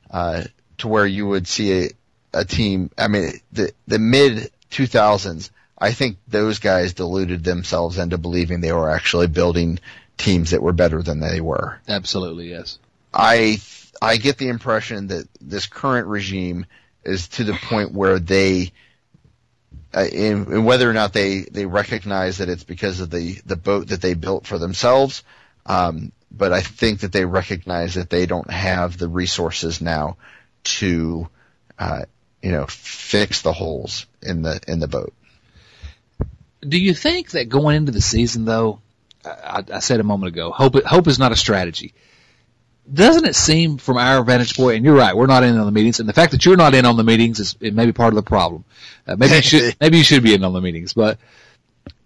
Uh, to where you would see a, a team. I mean, the the mid 2000s, I think those guys deluded themselves into believing they were actually building teams that were better than they were. Absolutely, yes. I I get the impression that this current regime is to the point where they, uh, in, in, whether or not they they recognize that it's because of the the boat that they built for themselves, um, but I think that they recognize that they don't have the resources now to uh, you know, fix the holes in the in the boat. Do you think that going into the season, though, I, I said a moment ago, hope hope is not a strategy. Doesn't it seem from our vantage point, and you're right, we're not in on the meetings, and the fact that you're not in on the meetings is it may be part of the problem. Uh, maybe you should maybe you should be in on the meetings, but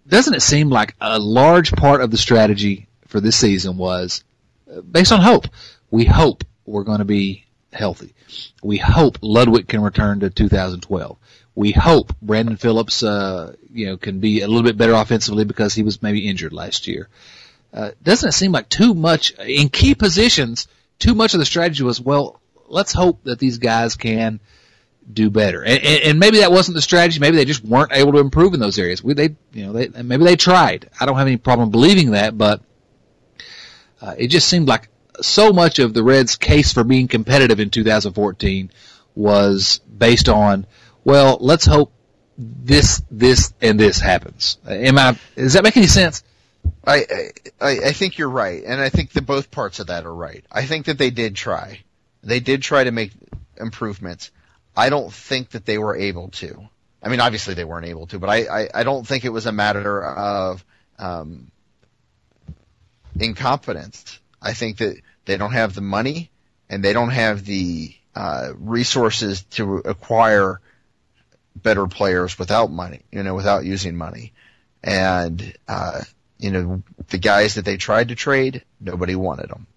doesn't it seem like a large part of the strategy for this season was uh, based on hope? We hope we're going to be healthy. We hope Ludwick can return to 2012. We hope Brandon Phillips, uh, you know, can be a little bit better offensively because he was maybe injured last year. Uh, doesn't it seem like too much in key positions? Too much of the strategy was well. Let's hope that these guys can do better, and, and, and maybe that wasn't the strategy. Maybe they just weren't able to improve in those areas. We, they, you know, they maybe they tried. I don't have any problem believing that, but uh, it just seemed like so much of the Reds' case for being competitive in 2014 was based on, well, let's hope this, this, and this happens. Am I? Does that make any sense? I, I I think you're right, and I think that both parts of that are right. I think that they did try. They did try to make improvements. I don't think that they were able to. I mean, obviously they weren't able to, but I, I, I don't think it was a matter of um, incompetence. I think that they don't have the money and they don't have the uh, resources to acquire better players without money, you know, without using money. And, uh, you know, the guys that they tried to trade, nobody wanted them.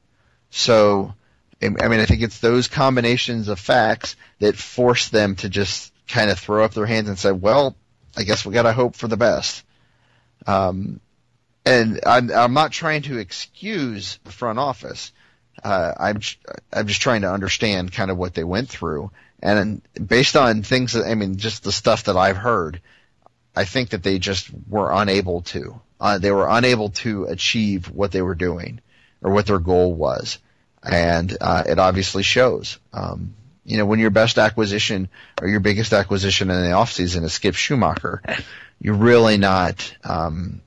So, I mean, I think it's those combinations of facts that force them to just kind of throw up their hands and say, well, I guess we got to hope for the best. Um, and I'm, I'm not trying to excuse the front office. Uh, I'm I'm just trying to understand kind of what they went through, and based on things that I mean, just the stuff that I've heard, I think that they just were unable to. Uh, they were unable to achieve what they were doing or what their goal was, and uh, it obviously shows. Um, you know, when your best acquisition or your biggest acquisition in the offseason is Skip Schumaker, you're really not um,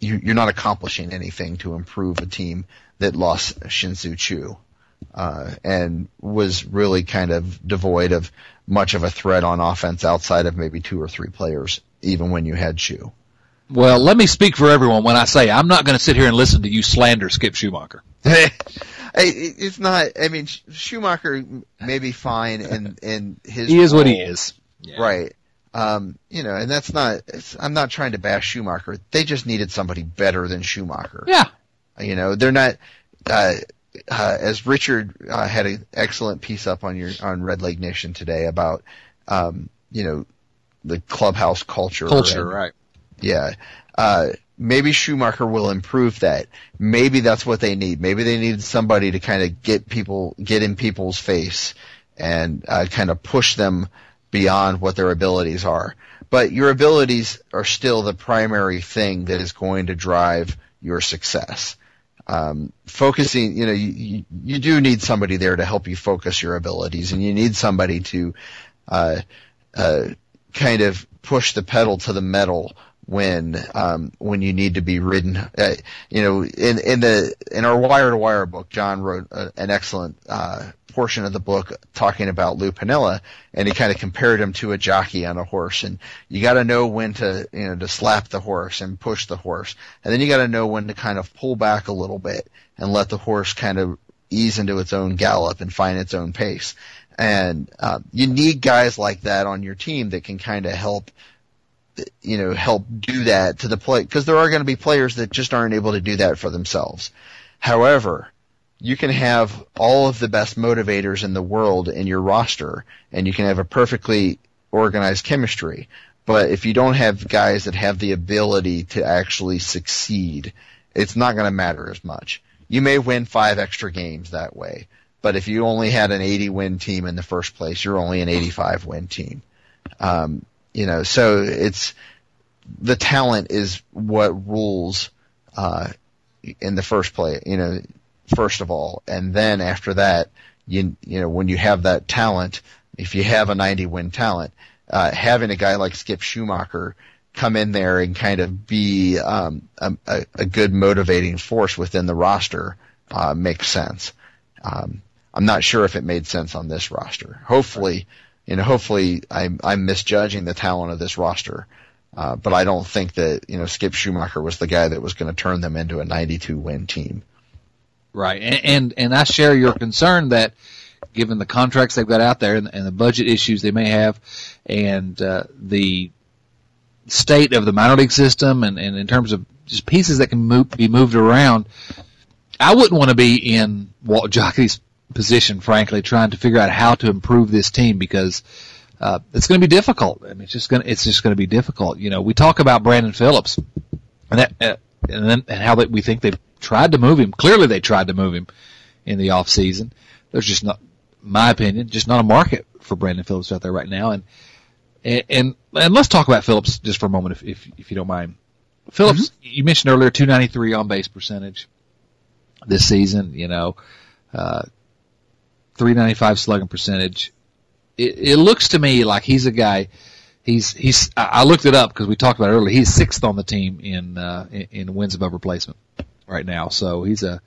you, you're not accomplishing anything to improve a team that lost Shin-Soo Choo uh, and was really kind of devoid of much of a threat on offense outside of maybe two or three players, even when you had Choo. Well, let me speak for everyone when I say I'm not going to sit here and listen to you slander Skip Schumaker. it's not. I mean, Schumaker may be fine in in his. He is role, what he is. Yeah. Right. Um, you know, and that's not. I'm not trying to bash Schumaker. They just needed somebody better than Schumaker. Yeah. You know, they're not. Uh, uh, as Richard uh, had an excellent piece up on your on Red Leg Nation today about, um, you know, the clubhouse culture. Culture, and, right? Yeah. Uh, maybe Schumaker will improve that. Maybe that's what they need. Maybe they need somebody to kind of get people, get in people's face and uh, kind of push them beyond what their abilities are. But your abilities are still the primary thing that is going to drive your success um, focusing, you know, you, you do need somebody there to help you focus your abilities, and you need somebody to uh, uh, kind of push the pedal to the metal when um, when you need to be ridden. Uh, you know, in in the in our wire to wire book, John wrote a, an excellent uh, portion of the book talking about Lou Piniella, and he kind of compared him to a jockey on a horse. And you got to know when to, you know, to slap the horse and push the horse, and then you got to know when to kind of pull back a little bit and let the horse kind of ease into its own gallop and find its own pace. And uh, you need guys like that on your team that can kind of help you know, help do that to the play, because there are going to be players that just aren't able to do that for themselves. However, you can have all of the best motivators in the world in your roster and you can have a perfectly organized chemistry. But if you don't have guys that have the ability to actually succeed, it's not going to matter as much. You may win five extra games that way, but if you only had an 80 win team in the first place, you're only an 85 win team. Um, you know, so it's the talent is what rules uh, in the first place. You know, first of all, and then after that, you you know when you have that talent, if you have a 90 win talent, uh, having a guy like Skip Schumaker come in there and kind of be um, a, a, good motivating force within the roster uh, makes sense. Um, I'm not sure if it made sense on this roster. Hopefully, you know, hopefully I'm, I'm misjudging the talent of this roster. Uh, but I don't think that, you know, Skip Schumaker was the guy that was going to turn them into a 92 win team. Right, and, and and I share your concern that given the contracts they've got out there and, and the budget issues they may have, and uh, the state of the minor league system, and, and in terms of just pieces that can move, be moved around, I wouldn't want to be in Walt Jocketty's position, frankly, trying to figure out how to improve this team because uh, it's going to be difficult. I mean, it's just going to, it's just going to be difficult. You know, we talk about Brandon Phillips, and that, uh, and then and how that we think they've tried to move him. Clearly, they tried to move him in the off season. There's just not, my opinion, just not a market for Brandon Phillips out there right now. And and and, and let's talk about Phillips just for a moment, if if, if you don't mind. Phillips, mm-hmm. you mentioned earlier, 293 on base percentage this season. You know, uh, 395 slugging percentage. It, it looks to me like he's a guy he's he's I looked it up because we talked about it earlier. He's sixth on the team in uh, in, in wins above replacement right now. So he's a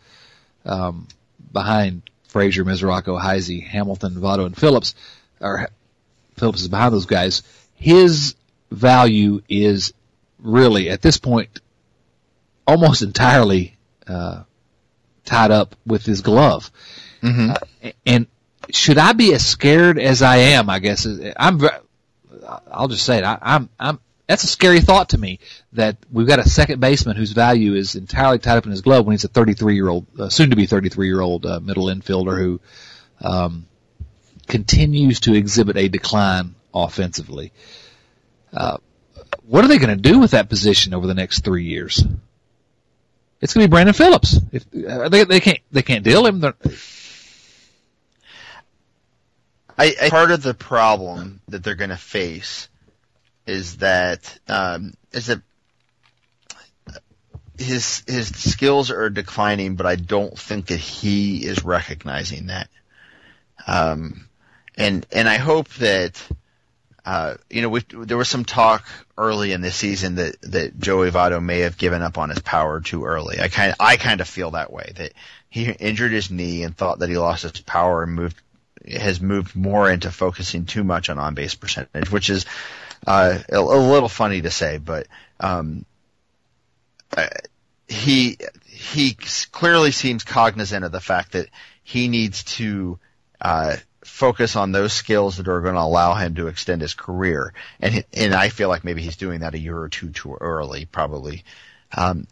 um, behind Frazier, Mesoraco, Heisey, Hamilton, Votto, and Phillips. Or Phillips is behind those guys. His value is really at this point almost entirely uh, tied up with his glove. Mm-hmm. Uh, and should I be as scared as I am? I guess I'm. I'll just say it. I, I'm I'm that's a scary thought to me that we've got a second baseman whose value is entirely tied up in his glove when he's a 33 year old, uh, soon to be 33 year old uh, middle infielder who um, continues to exhibit a decline offensively. Uh, what are they going to do with that position over the next three years? It's going to be Brandon Phillips. If uh, they they can't they can't deal him. I, I part of the problem that they're going to face is that um, is that his his skills are declining, but I don't think that he is recognizing that. Um, and and I hope that uh, you know we, there was some talk early in this season that that Joey Votto may have given up on his power too early. I kind I kind of feel that way that he injured his knee and thought that he lost his power and moved has moved more into focusing too much on on base percentage, which is uh, a, a, little funny to say, but um, uh, he he clearly seems cognizant of the fact that he needs to uh, focus on those skills that are going to allow him to extend his career, and and I feel like maybe he's doing that a year or two too early, probably. Um,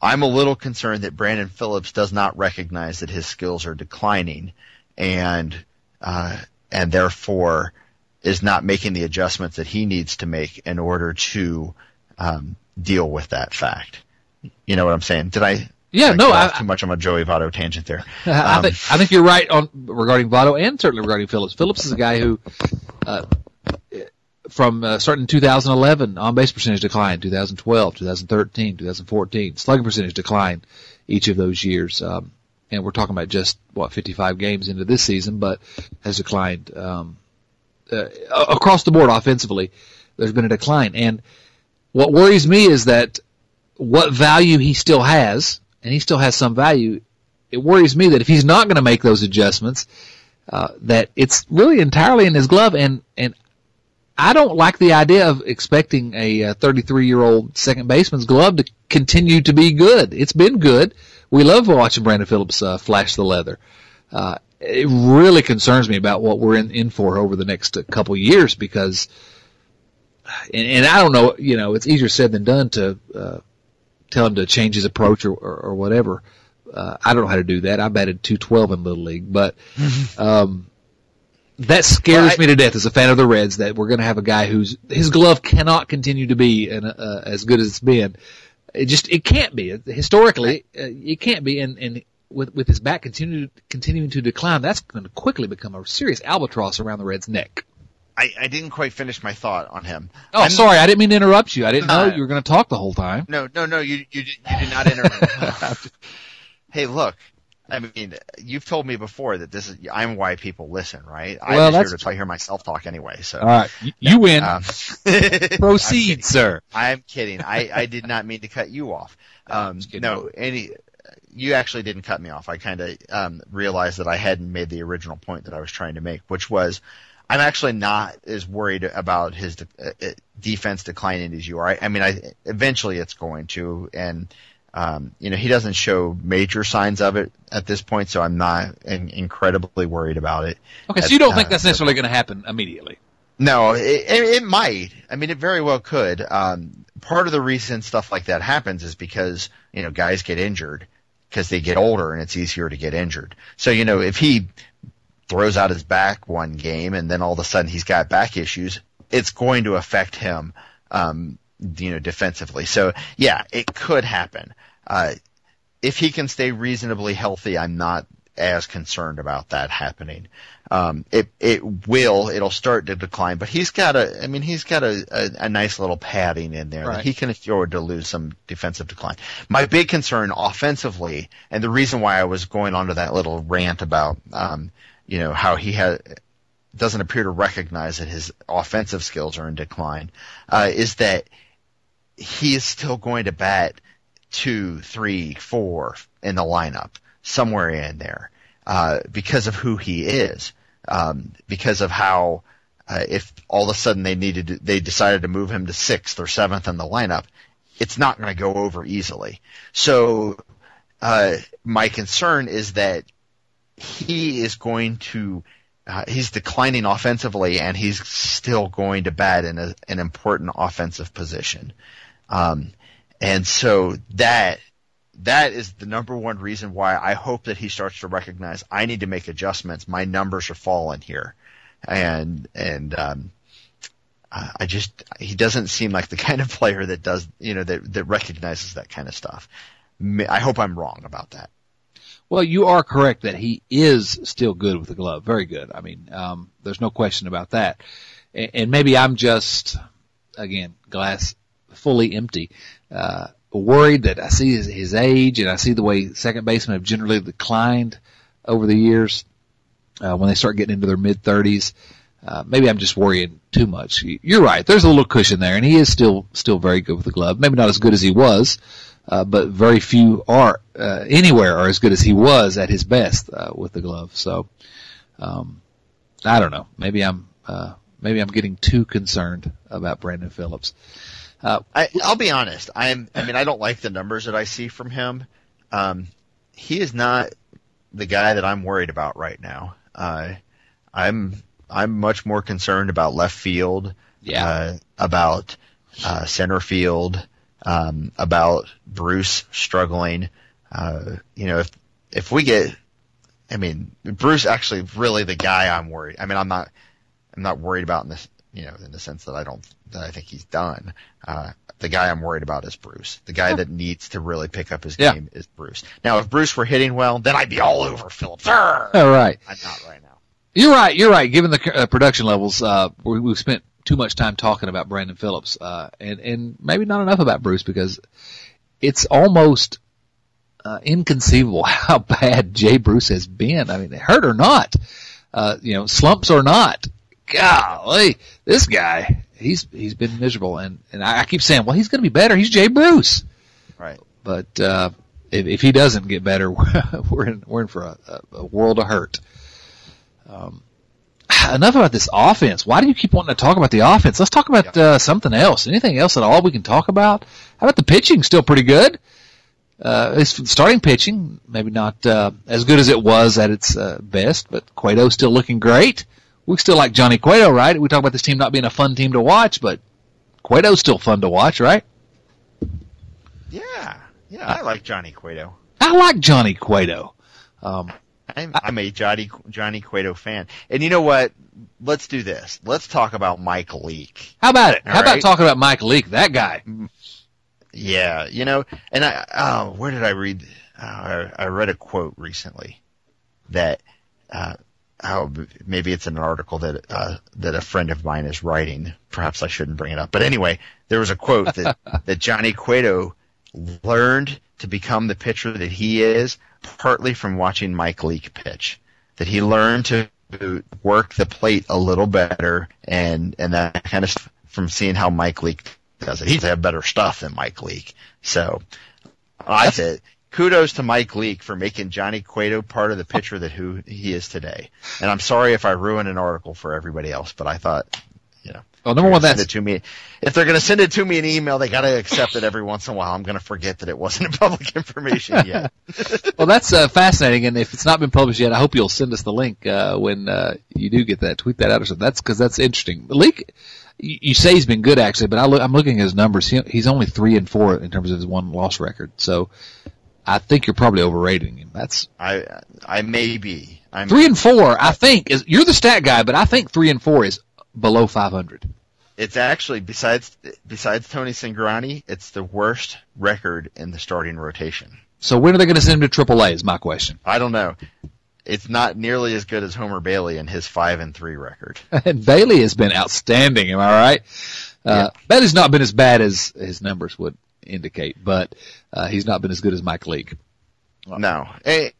I'm a little concerned that Brandon Phillips does not recognize that his skills are declining, and uh, and therefore is not making the adjustments that he needs to make in order to um, deal with that fact. You know what I'm saying? Did I? Yeah, no, I, too much on a Joey Votto tangent there. Um, I think I think you're right on regarding Votto and certainly regarding Phillips. Phillips is a guy who, uh, from uh, starting in 2011, on base percentage declined. 2012, 2013, 2014, slugging percentage declined each of those years. Um, and we're talking about just what 55 games into this season, but has declined um, uh, across the board offensively. There's been a decline, and what worries me is that what value he still has, and he still has some value. It worries me that if he's not going to make those adjustments, uh, that it's really entirely in his glove, and and I don't like the idea of expecting a 33 year old second baseman's glove to continue to be good. It's been good we love watching Brandon Phillips uh, flash the leather. Uh, it really concerns me about what we're in, in for over the next uh, couple years because, and, and I don't know, you know, it's easier said than done to uh, tell him to change his approach or, or, or whatever. Uh, I don't know how to do that. I batted 212 in Little League, but um, that scares I, me to death as a fan of the Reds that we're going to have a guy whose his glove cannot continue to be an, uh, as good as it's been it just it can't be historically. Uh, it can't be, and and with with his back continue, continuing to decline, that's going to quickly become a serious albatross around the Reds' neck. I, I didn't quite finish my thought on him. Oh, I'm, sorry, I didn't mean to interrupt you. I didn't know uh, you were going to talk the whole time. No, no, no, you you did, you did not interrupt. hey, look, I mean, you've told me before that this is I'm why people listen, right? Well, I'm that's here to hear myself talk anyway. So, all right, you win. Um, Proceed, sir. I'm kidding. I, I did not mean to cut you off. Um, no, any you actually didn't cut me off. I kind of um, realized that I hadn't made the original point that I was trying to make, which was I'm actually not as worried about his de- uh, uh defense declining as you are. I, I mean, I eventually it's going to, and um, you know, he doesn't show major signs of it at this point, so I'm not in- incredibly worried about it. Okay, so you don't uh, think that's necessarily going to happen immediately? No, it, it, might. I mean, it very well could. Um, part of the reason stuff like that happens is because you know guys get injured because they get older and it's easier to get injured. So you know, if he throws out his back one game and then all of a sudden he's got back issues, it's going to affect him. Um, you know, defensively. So yeah, it could happen. Uh, if he can stay reasonably healthy, I'm not as concerned about that happening. Um, it it will it'll start to decline, but he's got a I mean he's got a, a, a nice little padding in there right. that he can afford to lose some defensive decline. My big concern offensively, and the reason why I was going on to that little rant about um, you know how he had doesn't appear to recognize that his offensive skills are in decline, uh, is that he is still going to bat two, three, four in the lineup, somewhere in there, uh, because of who he is, um, because of how, uh, if all of a sudden they needed, they decided to move him to sixth or seventh in the lineup, it's not going to go over easily. So, uh, my concern is that he is going to uh, he's declining offensively, and he's still going to bat in a, an important offensive position. Um, and so that that is the number one reason why I hope that he starts to recognize I need to make adjustments. My numbers are falling here, and and um, I just he doesn't seem like the kind of player that does you know that that recognizes that kind of stuff. I hope I'm wrong about that. Well, you are correct that he is still good with the glove. Very good. I mean, um, there's no question about that. And, and maybe I'm just again, glass fully empty. Uh, worried that I see his, his age and I see the way second basemen have generally declined over the years uh, when they start getting into their mid 30s. Uh, maybe I'm just worrying too much. You're right. There's a little cushion there, and he is still still very good with the glove. Maybe not as good as he was, uh, but very few are uh, anywhere are as good as he was at his best uh, with the glove. So, um, I don't know. Maybe I'm uh, maybe I'm getting too concerned about Brandon Phillips. Uh, I, I'll be honest. I'm. I mean, I don't like the numbers that I see from him. Um, he is not the guy that I'm worried about right now. Uh, I'm I'm much more concerned about left field, yeah. uh, about uh, center field, um, about Bruce struggling. Uh, you know, if if we get, I mean, Bruce actually really the guy I'm worried. I mean, I'm not I'm not worried about in this, you know, in the sense that I don't that I think he's done. Uh, the guy I'm worried about is Bruce. The guy that needs to really pick up his Yeah. game is Bruce. Now, if Bruce were hitting well, then I'd be all over Phillips. All right. I'm not right now. You're right. You're right. Given the uh, production levels, uh, we, we've spent too much time talking about Brandon Phillips, uh, and and maybe not enough about Bruce because it's almost uh, inconceivable how bad Jay Bruce has been. I mean, hurt or not, uh, you know, slumps or not. Golly, this guy, he's he's been miserable, and and I, I keep saying, well, he's going to be better. He's Jay Bruce, Right. but uh, if if he doesn't get better, we're in we're in for a, a, world of hurt. Um, enough about this offense. Why do you keep wanting to talk about the offense? Let's talk about uh, something else. Anything else at all we can talk about? How about the pitching? Still pretty good. Uh, it's starting pitching, maybe not uh, as good as it was at its uh, best, but Cueto's still looking great. We still like Johnny Cueto, right? We talk about this team not being a fun team to watch, but Cueto's still fun to watch, right? Yeah. Yeah, I like Johnny Cueto. I like Johnny Cueto. Um, I'm, I'm a Johnny Johnny Cueto fan. And you know what? Let's do this. Let's talk about Mike Leake. how about it? How All about talking about Mike Leake, that guy? Yeah, you know, and I oh, where did I read? Uh, I, I read a quote recently that uh, how maybe it's an article that uh, that a friend of mine is writing. Perhaps I shouldn't bring it up, but anyway, there was a quote that that Johnny Cueto learned to become the pitcher that he is partly from watching Mike Leake pitch. That he learned to work the plate a little better and and that kind of from seeing how Mike Leake does it. He's have better stuff than Mike Leake. So I said kudos to Mike Leake for making Johnny Cueto part of the pitcher that who he is today. And I'm sorry if I ruined an article for everybody else, but I thought, you know, Well, number one, send that's it to me. If they're going to send it to me in email, they got to accept it every once in a while. I'm going to forget that it wasn't public information yet. well, that's uh, fascinating. And if it's not been published yet, I hope you'll send us the link uh, when uh, you do get that. Tweet that out or something. That's because that's interesting. Leake. You you say he's been good actually, but I look, I'm looking at his numbers. He, he's only three and four in terms of his one loss record. So I think you're probably overrating him. That's I I may be. I'm three and four. I think is you're the stat guy, but I think three and four is below 500. It's actually besides besides Tony Cingrani, it's the worst record in the starting rotation. So when are they going to send him to AAA? Is my question. I don't know. It's not nearly as good as Homer Bailey and his five and three record. and Bailey has been outstanding. Am I right? Uh, Bailey's not been as bad as his numbers would indicate, but uh, he's not been as good as Mike Leake. No, I,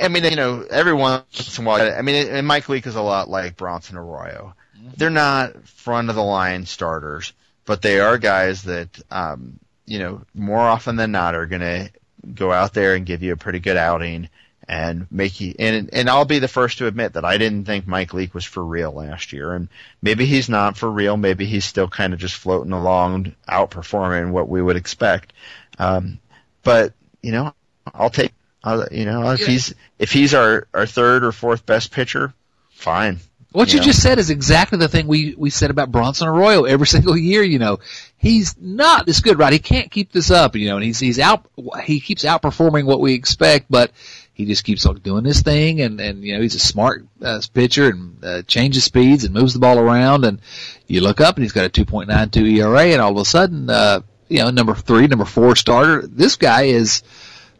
I mean you know every once in a while. I mean, and Mike Leake is a lot like Bronson Arroyo. They're not front of the line starters, but they are guys that um, you know more often than not are going to go out there and give you a pretty good outing and make you and and I'll be the first to admit that I didn't think Mike Leake was for real last year and maybe he's not for real maybe he's still kind of just floating along outperforming what we would expect um, but you know I'll take I'll, you know if Yeah. he's if he's our our third or fourth best pitcher fine What you, Yeah. just said is exactly the thing we, we said about Bronson Arroyo every single year. You know, he's not this good, right? He can't keep this up. You know, and he's he's out. He keeps outperforming what we expect, but he just keeps like doing this thing. And and you know, he's a smart uh, pitcher and uh, changes speeds and moves the ball around. And you look up and he's got a 2.92 ERA, and all of a sudden, uh, you know, number three, number four starter. This guy is.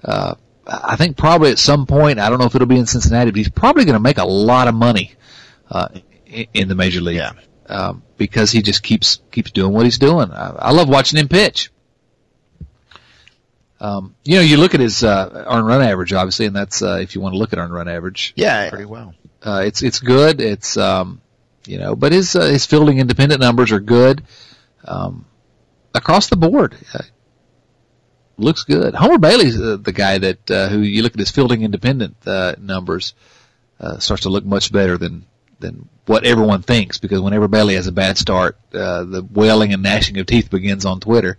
Uh, I think probably at some point, I don't know if it'll be in Cincinnati, but he's probably going to make a lot of money uh, in in the major league. Yeah. um, because he just keeps keeps doing what he's doing. I, I love watching him pitch. Um, you know, you look at his uh, earned run average, obviously, and that's uh, if you want to look at earned run average. Yeah, pretty well. Uh, it's it's good. It's um, you know, but his uh, his fielding independent numbers are good um, across the board. Uh, looks good. Homer Bailey's uh, the guy that uh, who you look at his fielding independent uh, numbers uh, starts to look much better than than what everyone thinks because whenever Bailey has a bad start, uh, the wailing and gnashing of teeth begins on Twitter.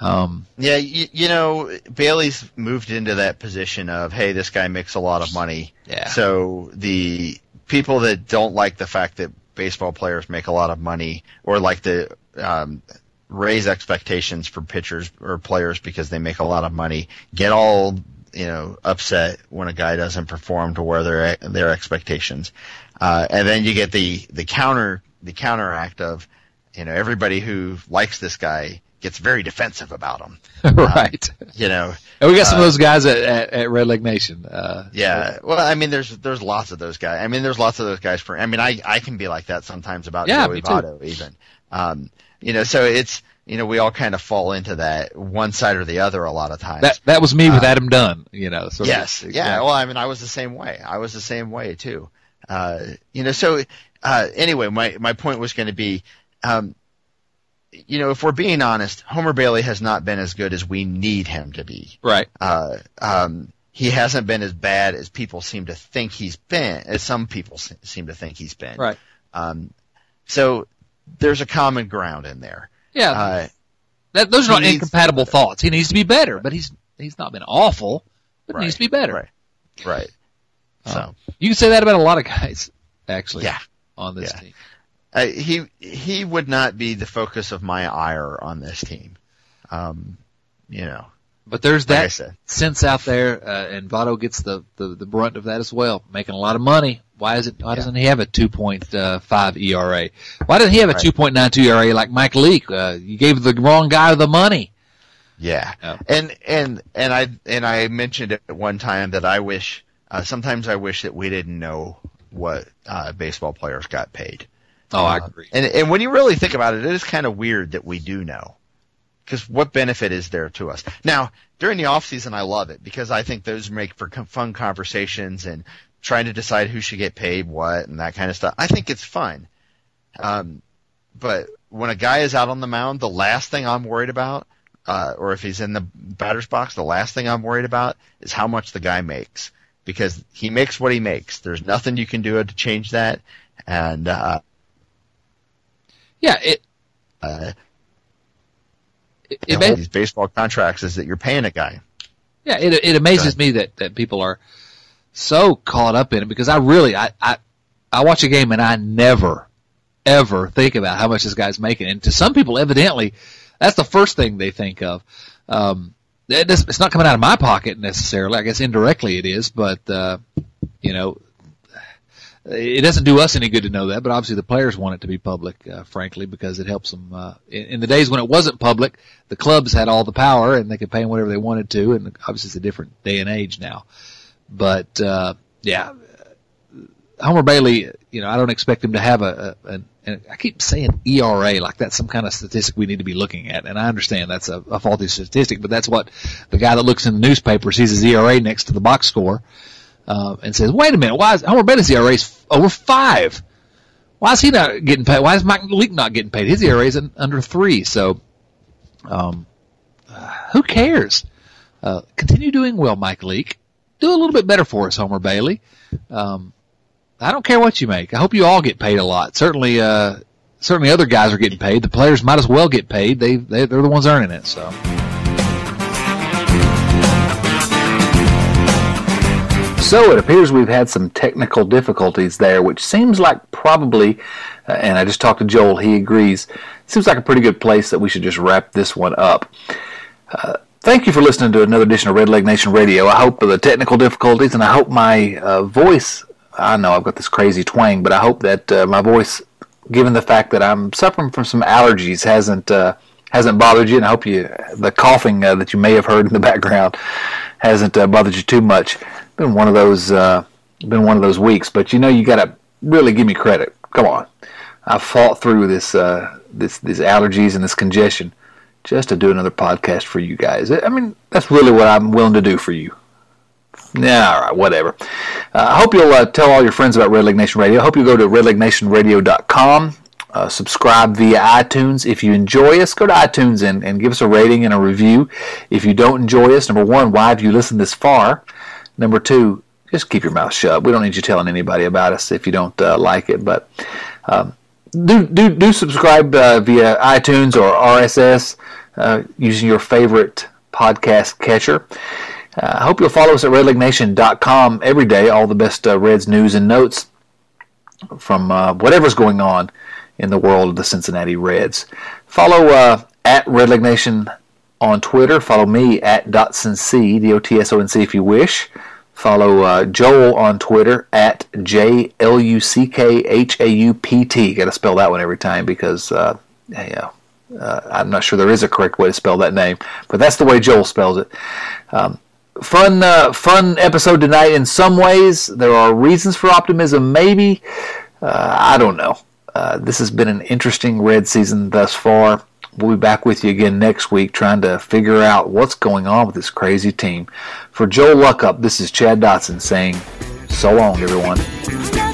Um, yeah, you, you know, Bailey's moved into that position of, hey, this guy makes a lot of money. Yeah. So the people that don't like the fact that baseball players make a lot of money or like the um, raise expectations for pitchers or players because they make a lot of money get all you know upset when a guy doesn't perform to where their their expectations uh, and then you get the the counter the counteract of you know everybody who likes this guy gets very defensive about him right. Um, you know and we got some uh, of those guys at, at, at Red Leg Nation. Uh, yeah. Well, I mean, there's there's lots of those guys. I mean, there's lots of those guys. For I mean, I I can be like that sometimes about yeah, Joey Votto even. Um, you know, so it's you know we all kind of fall into that one side or the other a lot of times. That that was me with uh, Adam Dunn. You know. Sort yes. Yeah. Well, I mean, I was the same way. I was the same way too. Uh, you know, so uh, anyway, my my point was going to be. Um, you know, if we're being honest, Homer Bailey has not been as good as we need him to be. Right. Uh, um, he hasn't been as bad as people seem to think he's been, as some people seem to think he's been. Right. Um, so there's a common ground in there. Yeah. Uh, that, those are not incompatible thoughts. He needs to be better, but he's he's not been awful. But right. needs to be better. Right. Right. Uh, so you can say that about a lot of guys, actually. Yeah. On this yeah. team. Uh, he he would not be the focus of my ire on this team. Um, you know. But there's that like sense out there, uh, and Votto gets the, the, the brunt of that as well, making a lot of money. Why is it? Why yeah. doesn't he have a 2.5 ERA? Why doesn't he have a right. 2.92 ERA like Mike Leake? Uh, you gave the wrong guy the money. Yeah, oh. and and and I and I mentioned at one time that I wish uh, sometimes I wish that we didn't know what uh, baseball players got paid. Oh, I uh, agree. And and when you really think about it, it is kind of weird that we do know. Because what benefit is there to us? Now, during the off season, I love it because I think those make for fun conversations and trying to decide who should get paid what and that kind of stuff. I think it's fun. Um, but when a guy is out on the mound, the last thing I'm worried about, uh, or if he's in the batter's box, the last thing I'm worried about is how much the guy makes because he makes what he makes. There's nothing you can do to change that. And, uh, yeah, it. Uh, it, it these baseball contracts is that you're paying a guy. Yeah, it it amazes me that that people are so caught up in it because I really I I I watch a game and I never ever think about how much this guy's making, and to some people, evidently, that's the first thing they think of. Um, it's not coming out of my pocket necessarily. I guess indirectly it is, but uh, you know, it doesn't do us any good to know that, but obviously the players want it to be public, uh, frankly, because it helps them. Uh, in, the days when it wasn't public, the clubs had all the power and they could pay them whatever they wanted to, and obviously it's a different day and age now. But uh, yeah, Homer Bailey, you know, I don't expect him to have a, a an, and I keep saying ERA like that's some kind of statistic we need to be looking at, and I understand that's a, a faulty statistic, but that's what the guy that looks in the newspaper sees his ERA next to the box score uh, and says, "Wait a minute, why is Homer Bailey's ERA over five? Why is he not getting paid? Why is Mike Leake not getting paid? His ERA is under three. So, um, uh, who cares? Uh, continue doing well, Mike Leake. Do a little bit better for us, Homer Bailey. Um, I don't care what you make. I hope you all get paid a lot. Certainly, uh, certainly other guys are getting paid. The players might as well get paid. They, they they're the ones earning it. So. So it appears we've had some technical difficulties there, which seems like probably, uh, and I just talked to Joel, he agrees, seems like a pretty good place that we should just wrap this one up. Uh, thank you for listening to another edition of Red Leg Nation Radio. I hope the technical difficulties and I hope my uh, voice, I know I've got this crazy twang, but I hope that uh, my voice, given the fact that I'm suffering from some allergies, hasn't uh, hasn't bothered you, and I hope you the coughing uh, that you may have heard in the background hasn't uh, bothered you too much been one of those uh, been one of those weeks. But you know, you got to really give me credit. Come on, I've fought through this uh, this these allergies and this congestion just to do another podcast for you guys. I mean, that's really what I'm willing to do for you. Yeah, all right, whatever. Uh, I hope you'll uh, tell all your friends about Red Leg Nation Radio. I hope you go to redlegnationradio.com. Uh, subscribe via iTunes. If you enjoy us, go to iTunes and, and give us a rating and a review. If you don't enjoy us, number one, why have you listened this far? Number two, just keep your mouth shut. We don't need you telling anybody about us if you don't uh, like it. But um, do do do subscribe uh, via iTunes or RSS uh, using your favorite podcast catcher. Uh, I hope you'll follow us at redlegnation.com every day. All the best uh, Reds news and notes from whatever's going on in the world of the Cincinnati Reds. Follow at redlegnation on Twitter. Follow me at Dotsonc, D-O-T-S-O-N-C if you wish. Follow uh, Joel on Twitter at J L U C K H A U P T. Got to spell that one every time because uh, yeah, uh, I'm not sure there is a correct way to spell that name, but that's the way Joel spells it. Um, fun, uh, fun episode tonight. In some ways, there are reasons for optimism. Maybe uh, I don't know. Uh, this has been an interesting red season thus far. We'll be back with you again next week trying to figure out what's going on with this crazy team. For Joel Luckhaupt, this is Chad Dotson saying so long, everyone.